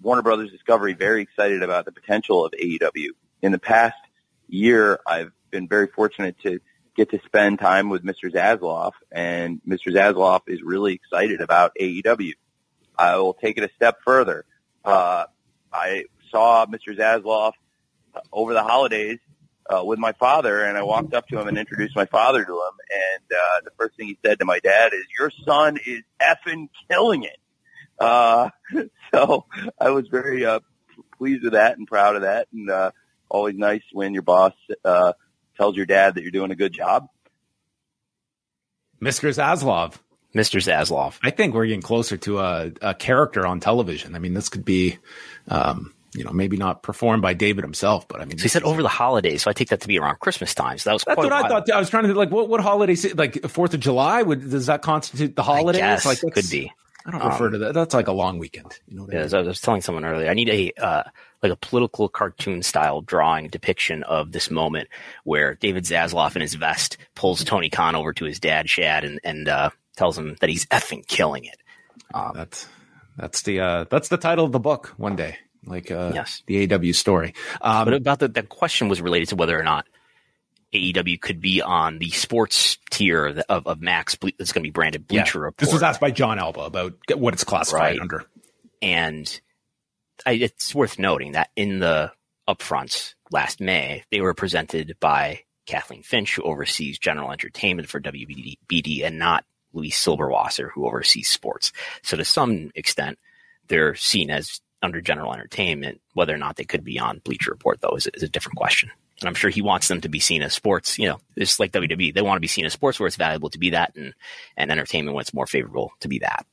Warner Brothers Discovery very excited about the potential of AEW. In the past year, I've been very fortunate to get to spend time with Mr. Zaslav, and Mr. Zaslav is really excited about AEW. I will take it a step further. Uh, I saw Mr. Zaslav over the holidays uh, with my father, and I walked up to him and introduced my father to him. And uh, the first thing he said to my dad is, "Your son is effing killing it." Uh, so I was very uh, pleased with that and proud of that, and uh, always nice when your boss uh, tells your dad that you're doing a good job. Mr. Zaslav, Mr. Zaslav. I think we're getting closer to a, a character on television. I mean, this could be, um, you know, maybe not performed by David himself, but I mean, So he said over the holidays, so I take that to be around Christmas time. So that was That's quite what a I while. thought. I was trying to like, what what holiday? se- Like Fourth of July? Would does that constitute the holidays? I guess like could be. I don't refer to that. That's like a long weekend. You know what I Yeah, mean? as I was telling someone earlier, I need a uh, like a political cartoon style drawing depiction of this moment where David Zaslav in his vest pulls Tony Khan over to his dad Shad and and uh, tells him that he's effing killing it. Um, That's that's the uh, that's the title of the book. One day, like uh, Yes. the AW story. Um, but about the the question was related to whether or not AEW could be on the sports tier of, of, Max Ble- that's going to be branded yeah, Bleacher Report. this was asked by Jon Alba about what it's classified Right. under. And I, it's worth noting that in the upfronts last May, they were presented by Kathleen Finch, who oversees general entertainment for WBD, and not Luis Silberwasser, who oversees sports. So to some extent, they're seen as under general entertainment. Whether or not they could be on Bleacher Report, though, is, is a different question. And I'm sure he wants them to be seen as sports. You know, it's like WWE. They want to be seen as sports where it's valuable to be that, and and entertainment when it's more favorable to be that.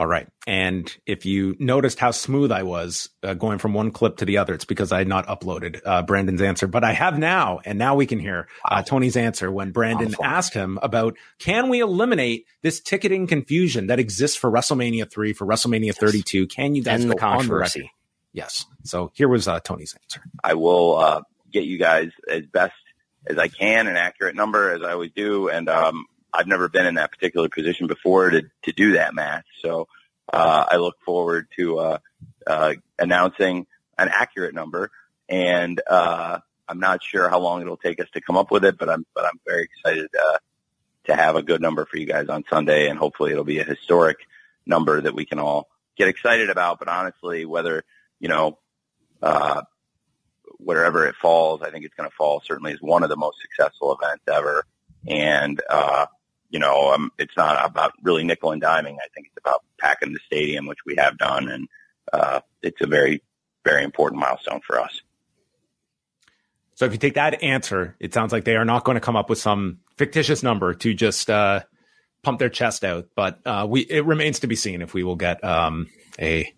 All right. And if you noticed how smooth I was uh, going from one clip to the other, it's because I had not uploaded uh, Brandon's answer, but I have now. And now we can hear uh, Tony's answer when Brandon asked him about can we eliminate this ticketing confusion that exists for WrestleMania 3, for WrestleMania yes. 32? Can you guys End go the controversy? On the yes. So here was uh, Tony's answer. I will uh, get you guys as best as I can, an accurate number as I always do. And um, I've never been in that particular position before to to do that math. So uh, I look forward to uh, uh, announcing an accurate number, and uh, I'm not sure how long it'll take us to come up with it, but I'm but I'm very excited uh, to have a good number for you guys on Sunday, and hopefully it'll be a historic number that we can all get excited about. But honestly, whether you know uh, wherever it falls, I think it's going to fall certainly as one of the most successful events ever. And, uh, you know, um, it's not about really nickel and diming. I think it's about packing the stadium, which we have done. And, uh, it's a very, very important milestone for us. So if you take that answer, it sounds like they are not going to come up with some fictitious number to just, uh, pump their chest out. But, uh, we, it remains to be seen if we will get, um, a,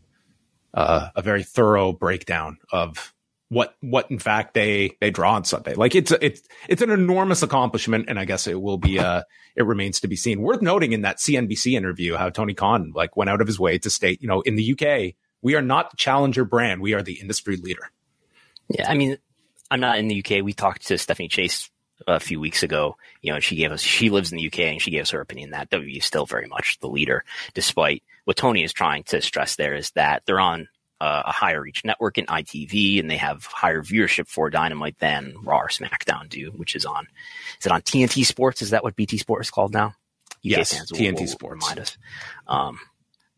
uh, a very thorough breakdown of what what in fact they they draw on Sunday. Like it's it's it's an enormous accomplishment, and I guess it will be uh it remains to be seen. Worth noting in that CNBC interview how Tony Khan like went out of his way to state, you know, in the UK we are not the challenger brand, we are the industry leader. Yeah, I mean, I'm not in the UK. We talked to Stephanie Chase a few weeks ago, you know, she gave us, she lives in the UK and she gave us her opinion that WWE is still very much the leader, despite what Tony is trying to stress there is that they're on uh, a higher reach network in ITV, and they have higher viewership for Dynamite than Raw or SmackDown do, which is on. Is it on TNT Sports? Is that what BT Sports is called now? UK yes, fans will, TNT will, Sports. Remind us. Um,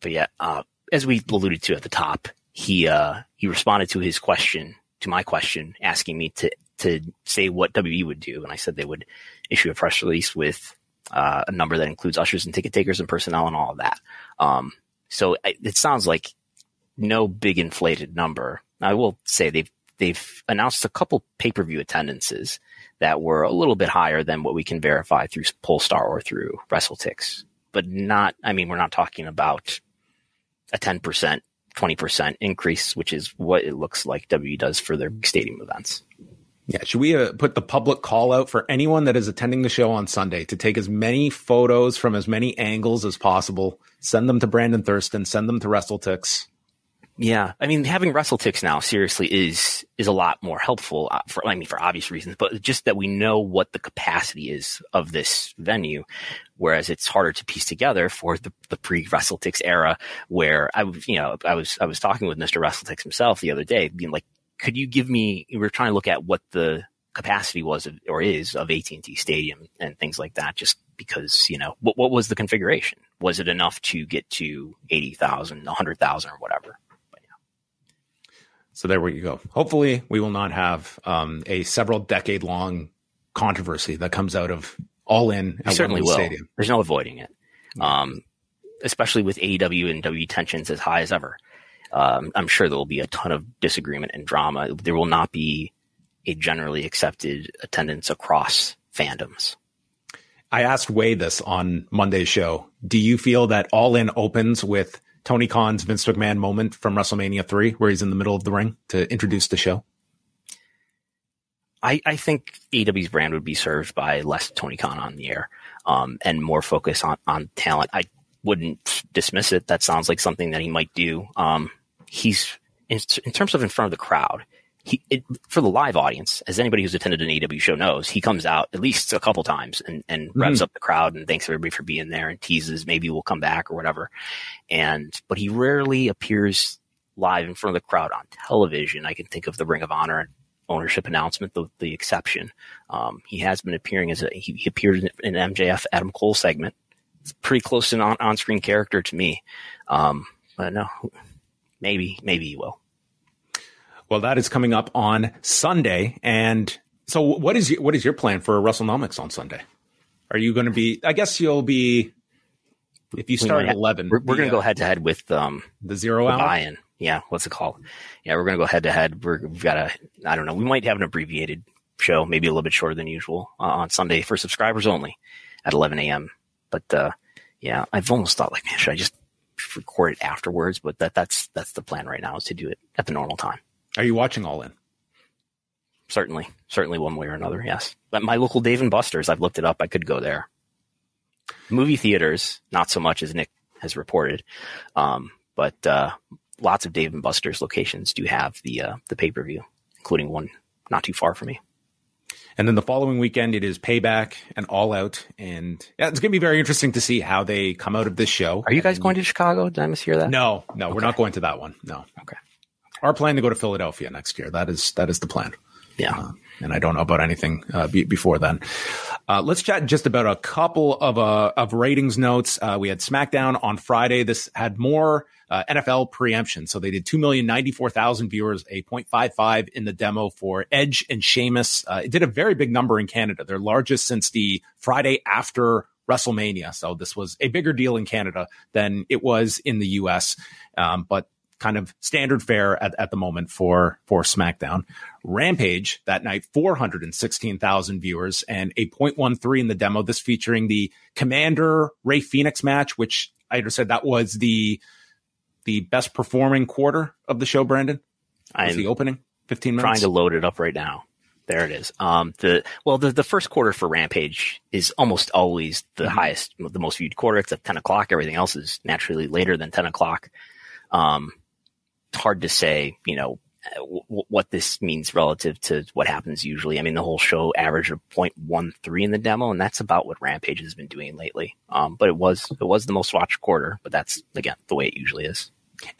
but yeah, uh, as we alluded to at the top, he uh, he responded to his question, to my question, asking me to to say what WWE would do, and I said they would issue a press release with uh, a number that includes ushers and ticket takers and personnel and all of that. Um, so it sounds like no big inflated number. I will say they've they've announced a couple pay per view attendances that were a little bit higher than what we can verify through Polestar or through WrestleTix, but not. I mean, we're not talking about a ten percent, twenty percent increase, which is what it looks like W does for their stadium events. Yeah, should we uh, put the public call out for anyone that is attending the show on Sunday to take as many photos from as many angles as possible? Send them to Brandon Thurston. Send them to WrestleTix yeah, I mean, having WrestleTix now seriously is is a lot more helpful. Uh, for I mean, for obvious reasons, but just that we know what the capacity is of this venue, whereas it's harder to piece together for the, the pre WrestleTix era, where I you know, I was I was talking with Mister WrestleTix himself the other day, being like, could you give me? We were trying to look at what the capacity was of, or is of AT&T Stadium and things like that, just because, you know, what, what was the configuration? Was it enough to get to 80,000, 100,000 or whatever? So there we go. Hopefully, we will not have um, a several decade long controversy that comes out of all in at certainly will. Stadium. There's no avoiding it, um, especially with AEW and W tensions as high as ever. Um, I'm sure there will be a ton of disagreement and drama. There will not be a generally accepted attendance across fandoms. I asked Wade this on Monday's show. Do you feel that All In opens with Tony Khan's Vince McMahon moment from WrestleMania 3, where he's in the middle of the ring to introduce the show? I, I think AEW's brand would be served by less Tony Khan on the air um, and more focus on, on talent. I wouldn't dismiss it. That sounds like something that he might do. Um, he's in, in, terms of in front of the crowd he it, for the live audience, as anybody who's attended an AW show knows, he comes out at least a couple times and, and mm-hmm. revs up the crowd and thanks everybody for being there and teases maybe we'll come back or whatever. And but he rarely appears live in front of the crowd on television. I can think of the Ring of Honor ownership announcement, the, the exception. Um, he has been appearing as a he, he appeared in an MJF Adam Cole segment. It's pretty close to an on screen character to me. Um, but no, maybe maybe he will. Well, that is coming up on Sunday. And so what is your, what is your plan for Wrestlenomics on Sunday? Are you going to be, I guess you'll be, if you start at 11, we're, we're going to go head to head with, um, the zero hour buy-in. Yeah. What's it called? Yeah. We're going to go head to head. We've got a, I don't know. We might have an abbreviated show, maybe a little bit shorter than usual uh, on Sunday for subscribers only at 11 a.m. But, uh, yeah, I've almost thought like, man, should I just record it afterwards, but that that's that's the plan right now is to do it at the normal time. Are you watching All In? Certainly, certainly one way or another. Yes, but my local Dave and Buster's, I've looked it up. I could go there. Movie theaters, not so much as Nick has reported, um, but uh, lots of Dave and Buster's locations do have the uh, the pay per view, including one not too far from me. And then the following weekend, it is Payback and All Out, and yeah, it's going to be very interesting to see how they come out of this show. Are you guys And- going to Chicago? Did I mishear that? No, no, we're not going to that one. No. Okay. Our plan to go to Philadelphia next year. That is that is the plan. Yeah. Uh, and I don't know about anything uh, be- before then. Uh, let's chat just about a couple of uh, of ratings notes. Uh, we had SmackDown on Friday. This had more uh, NFL preemption, so they did two million ninety four thousand viewers, a 0.55 in the demo for Edge and Sheamus. Uh, it did a very big number in Canada, their largest since the Friday after WrestleMania. So this was a bigger deal in Canada than it was in the U.S. Um, but kind of standard fare at, at the moment for for SmackDown. Rampage that night, 416,000 viewers and a 0.13 in the demo. This featuring the Komander Rey Fenix match, which I said that was the the best performing quarter of the show. Brandon, was I'm the opening 15 minutes. trying to load it up right now. There it is. Um, the well, the the first quarter for Rampage is almost always the highest, the most viewed quarter. It's at ten o'clock. Everything else is naturally later than ten o'clock. Um, hard to say, you know, w- what this means relative to what happens usually. I mean, the whole show averaged a 0.13 in the demo, and that's about what Rampage has been doing lately. Um, but it was it was the most watched quarter, but that's again the way it usually is.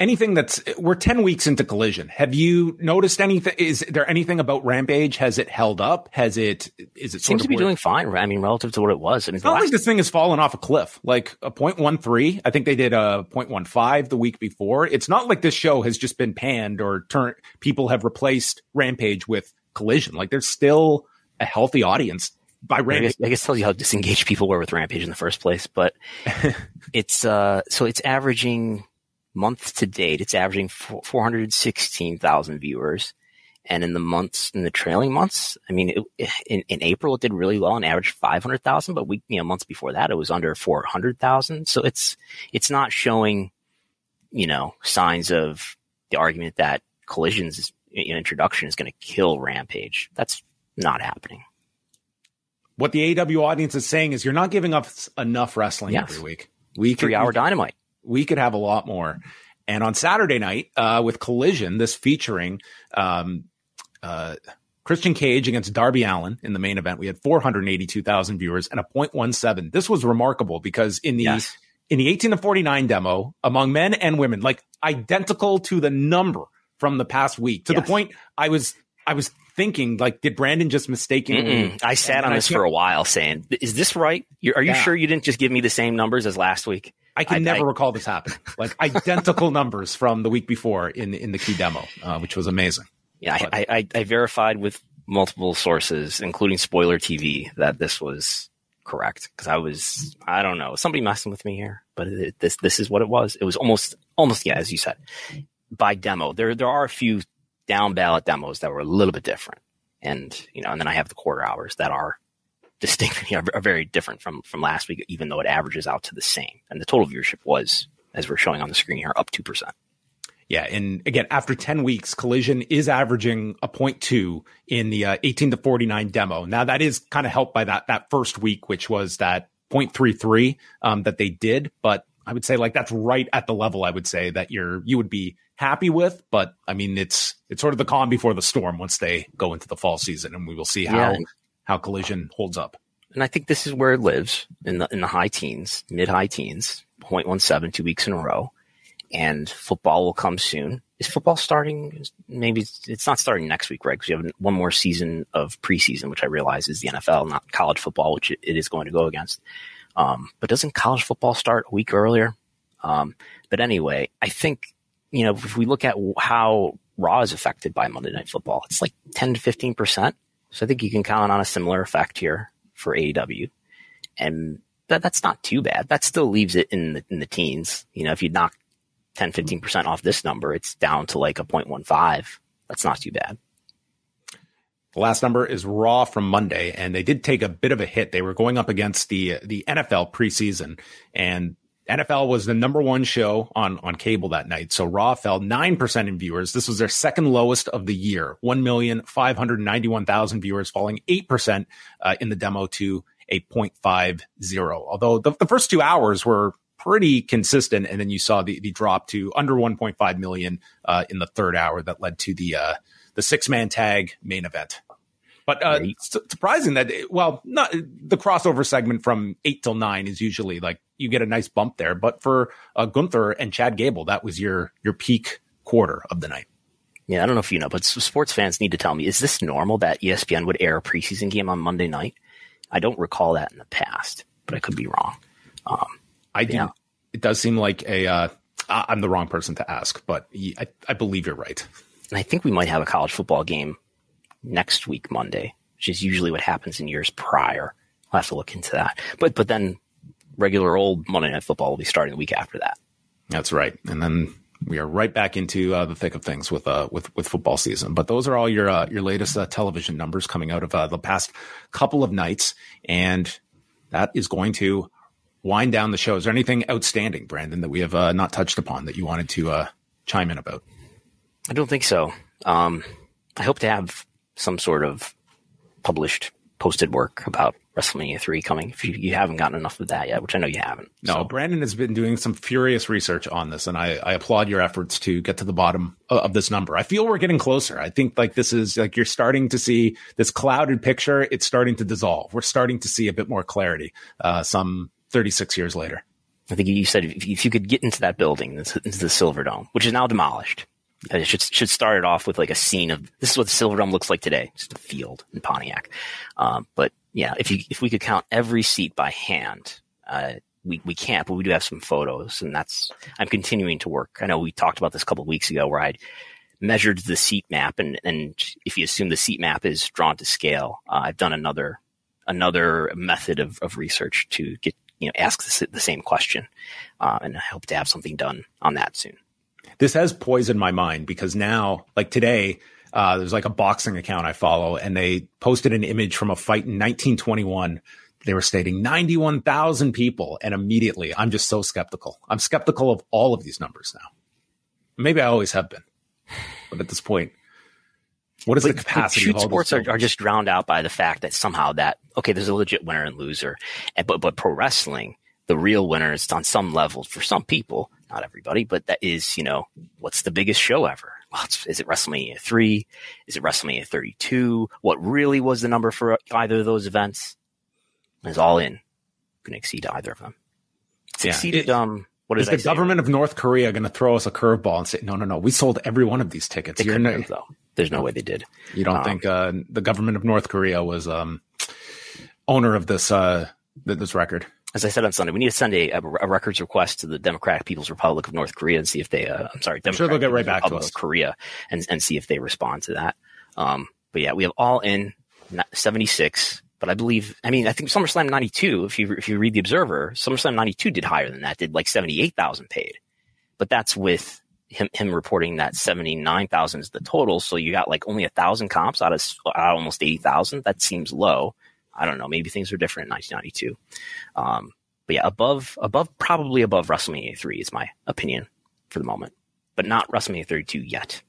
Anything that's we're 10 weeks into collision have you noticed anything is there anything about rampage has it held up has it is it sort Seems of to be doing fine. I mean, relative to what it was. I mean, It's not last like this thing has fallen off a cliff. Like a 0.13, I think they did a 0.15 the week before. It's not like this show has just been panned or turned. People have replaced Rampage with Collision. Like there's still a healthy audience by I Rampage. guess, I guess tells you how disengaged people were with Rampage in the first place. But it's uh, so it's averaging month to date. It's averaging four hundred sixteen thousand viewers, and in the months in the trailing months, I mean, it, in in April it did really well and averaged five hundred thousand. But we, you know, months before that it was under four hundred thousand. So it's it's not showing, you know, signs of the argument that Collision's introduction is going to kill Rampage. That's not happening. What the AW audience is saying is you're not giving us enough wrestling Yes. every week. Week Three hour dynamite. We could have a lot more. And on Saturday night, uh, with Collision, this featuring um, uh, Christian Cage against Darby Allin in the main event, we had 482,000 viewers and a 0.17. This was remarkable because in the Yes. in the 18 to 49 demo, among men and women, like identical to the number from the past week, to the point I was I was thinking, like, did Brandon just mistakenly? Mm-mm. I sat on I this can't- for a while saying, is this right? Are you Yeah. sure you didn't just give me the same numbers as last week? I can I- never I- recall this happening. Like identical numbers from the week before in in the key demo, uh, which was amazing. Yeah, But- I, I, I verified with multiple sources, including Spoiler TV, that this was correct. Because I was, I don't know, somebody messing with me here, but it, this this is what it was. It was almost, almost yeah, as you said, by demo. There there are a few down ballot demos that were a little bit different, and you know, and then I have the quarter hours that are distinct, you know, are very different from from last week, even though it averages out to the same. And the total viewership was, as we're showing on the screen here, up two percent. Yeah, and again, after 10 weeks, Collision is averaging a 0.2 in the uh, 18 to 49 demo. Now that is kind of helped by that that first week, which was that 0.33 um, that they did. But I would say like that's right at the level I would say that you're you would be happy with. But I mean, it's it's sort of the calm before the storm once they go into the fall season, and we will see how Yeah. How Collision holds up. and I think this is where it lives in the in the high teens, mid high teens, 0.17, two weeks in a row, and football will come soon. Is football starting? Maybe it's, not starting next week, right? Because you have one more season of preseason, which I realize is the NFL, not college football, which it, it is going to go against. Um, but doesn't college football start a week earlier? Um, but anyway, I think you know if we look at how Raw is affected by Monday Night Football, it's like 10 to 15 percent. So I think you can count on a similar effect here for AEW, and that, that's not too bad. That still leaves it in the in the teens. You know, if you knock 10, 15 percent off this number, it's down to like a 0.15. That's not too bad. The last number is Raw from Monday, and they did take a bit of a hit. They were going up against the the NFL preseason, and NFL was the number one show on, on cable that night. So Raw fell 9% in viewers. This was their second lowest of the year. 1,591,000 viewers falling 8% uh, in the demo to a 0.50. Although the, the first two hours were pretty consistent. And then you saw the, the drop to under 1.5 million uh, in the third hour that led to the uh, the six man tag main event. But uh, su- surprising that well, not the crossover segment from eight till nine is usually like you get a nice bump there. But for uh, Gunther and Chad Gable, that was your your peak quarter of the night. Yeah, I don't know if you know, but sports fans need to tell me: is this normal that ESPN would air a preseason game on Monday night? I don't recall that in the past, but I could be wrong. Um, I do. Yeah. It does seem like a. Uh, I'm the wrong person to ask, but I, I believe you're right. and I think we might have a college football game next week, Monday, which is usually what happens in years prior. I'll have to look into that. But but then regular old Monday Night Football will be starting the week after that. That's right. And then we are right back into uh, the thick of things with uh, with with football season. But those are all your uh, your latest uh, television numbers coming out of uh, the past couple of nights, and that is going to wind down the show. Is there anything outstanding, Brandon, that we have uh, not touched upon that you wanted to uh, chime in about? I don't think so. Um, I hope to have some sort of published, posted work about WrestleMania 3 coming. If you, you haven't gotten enough of that yet, which I know you haven't. No, Brandon has been doing some furious research on this, and I, I applaud your efforts to get to the bottom of, of this number. I feel we're getting closer. I think like this is like you're starting to see this clouded picture. It's starting to dissolve. We're starting to see a bit more clarity. Uh, some 36 years later. I think you said if, if you could get into that building, into the Silverdome, which is now demolished, uh, it should should start it off with like a scene of this is what the Silverdome looks like today, just a field in Pontiac. Um, but yeah, if you if we could count every seat by hand, uh, we we can't, but we do have some photos, and that's I'm continuing to work. I know we talked about this a couple of weeks ago where I measured the seat map, and and if you assume the seat map is drawn to scale, uh, I've done another another method of, of research to get you know ask the, the same question, uh, and I hope to have something done on that soon. This has poisoned my mind because now, like today, uh, there's like a boxing account I follow, and they posted an image from a fight in 1921. They were stating 91,000 people, and immediately I'm just so skeptical. I'm skeptical of all of these numbers now. Maybe I always have been, but at this point, what is the capacity shoot of sports are, are just drowned out by the fact that somehow that okay, there's a legit winner and loser, and, but but pro wrestling, the real winner is on some level for some people, not everybody, but that is you know what's the biggest show ever? Well, it's, is it WrestleMania three? Is it WrestleMania thirty two? What really was the number for either of those events? Is all in to exceed either of them. It's Yeah, exceeded. it- um, what Is did I the say? government of North Korea going to throw us a curveball and say, no, no, no, we sold every one of these tickets? They You're couldn't no- have, though. There's no way they did. You don't Um, think uh, the government of North Korea was um, owner of this uh, this record? As I said on Sunday, we need to send a, a, a records request to the Democratic People's Republic of North Korea and see if they, uh, I'm sorry, I'm sure they'll get right People's back to us. Korea and, and see if they respond to that. Um, but yeah, we have all in 76, but I believe, I mean, I think SummerSlam 92, if you, if you read the Observer, SummerSlam 92 did higher than that, did like 78,000 paid. But that's with him, him reporting that 79,000 is the total. So you got like only a thousand comps out of, out of almost 80,000. That seems low. I don't know. Maybe things are different in 1992. Um, but yeah, above, above, probably above WrestleMania 3 is my opinion for the moment, but not WrestleMania 32 yet.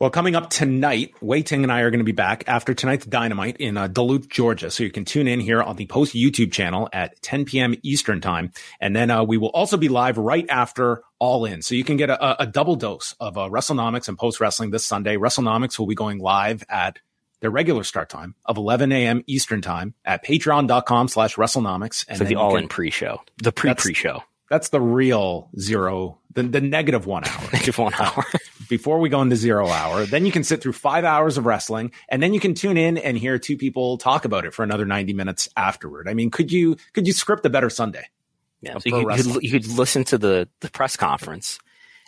Well, coming up tonight, Wai Ting and I are going to be back after tonight's Dynamite in uh, Duluth, Georgia. So you can tune in here on the Post YouTube channel at 10 p.m. Eastern time. And then uh, we will also be live right after All In. So you can get a, a double dose of uh, Wrestlenomics and Post Wrestling this Sunday. Wrestlenomics will be going live at their regular start time of 11 a.m. Eastern time at patreon.com slash Wrestlenomics. And So the all can- in pre show, the pre pre show, That's the real zero, the, the negative one hour negative one hour. before we go into zero hour. Then you can sit through five hours of wrestling and then you can tune in and hear two people talk about it for another 90 minutes afterward. I mean, could you, could you script a better Sunday? Yeah, so you could, could, you could listen to the, the press conference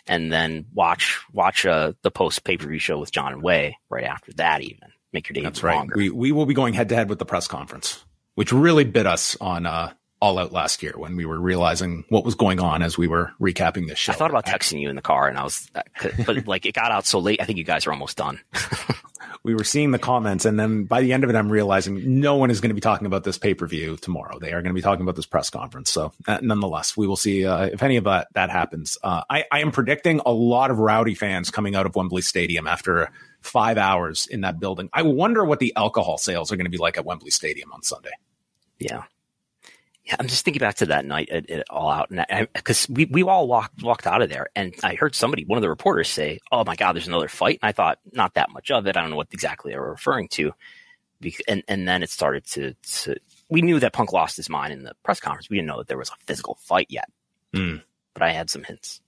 and then watch watch uh, the post pay per view show with John and Wai right after that. Even make your day That's right. longer. We, we will be going head to head with the press conference, which really bit us on, uh, all out last year when we were realizing what was going on as we were recapping this show. I thought about texting you in the car, and I was, but like it got out so late. I think you guys are almost done. we were seeing the comments, and then by the end of it, I'm realizing no one is going to be talking about this pay per view tomorrow. They are going to be talking about this press conference. So, uh, nonetheless, we will see uh, if any of that that happens. Uh, I, I am predicting a lot of rowdy fans coming out of Wembley Stadium after five hours in that building. I wonder what the alcohol sales are going to be like at Wembley Stadium on Sunday. Yeah. Yeah, I'm just thinking back to that night at, at All Out, and because we we all walked walked out of there, and I heard somebody, one of the reporters, say, "Oh my God, there's another fight," and I thought, not that much of it. I don't know what exactly they were referring to, and and then it started to, to we knew that Punk lost his mind in the press conference. We didn't know that there was a physical fight yet, mm. but I had some hints.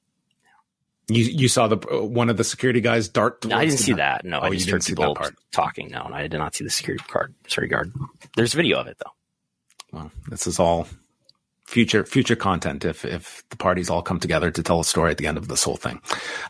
You you saw the uh, one of the security guys dart. No, I didn't see that. No, oh, I just heard people talking. No, and I did not see the security card, security guard. There's video of it though. Well, this is all future future content if if the parties all come together to tell a story at the end of this whole thing.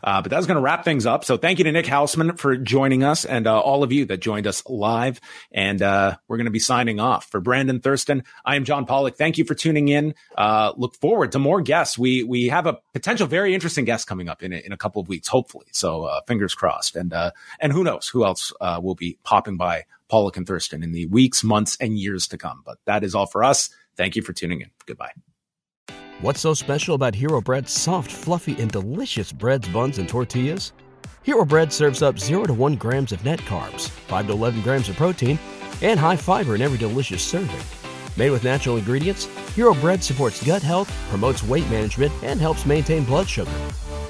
Uh, but that's going to wrap things up. So thank you to Nick Hausman for joining us and uh, all of you that joined us live. And uh, we're going to be signing off for Brandon Thurston. I am John Pollock. Thank you for tuning in. Uh, look forward to more guests. We we have a potential very interesting guest coming up in a, in a couple of weeks, hopefully. So uh, fingers crossed. And uh, and who knows who else will be popping by Pollock and Thurston in the weeks, months, and years to come. But that is all for us. Thank you for tuning in. Goodbye. What's so special about Hero Bread's soft, fluffy, and delicious breads, buns, and tortillas? Hero Bread serves up 0 to 1 grams of net carbs, 5 to 11 grams of protein, and high fiber in every delicious serving. Made with natural ingredients, Hero Bread supports gut health, promotes weight management, and helps maintain blood sugar.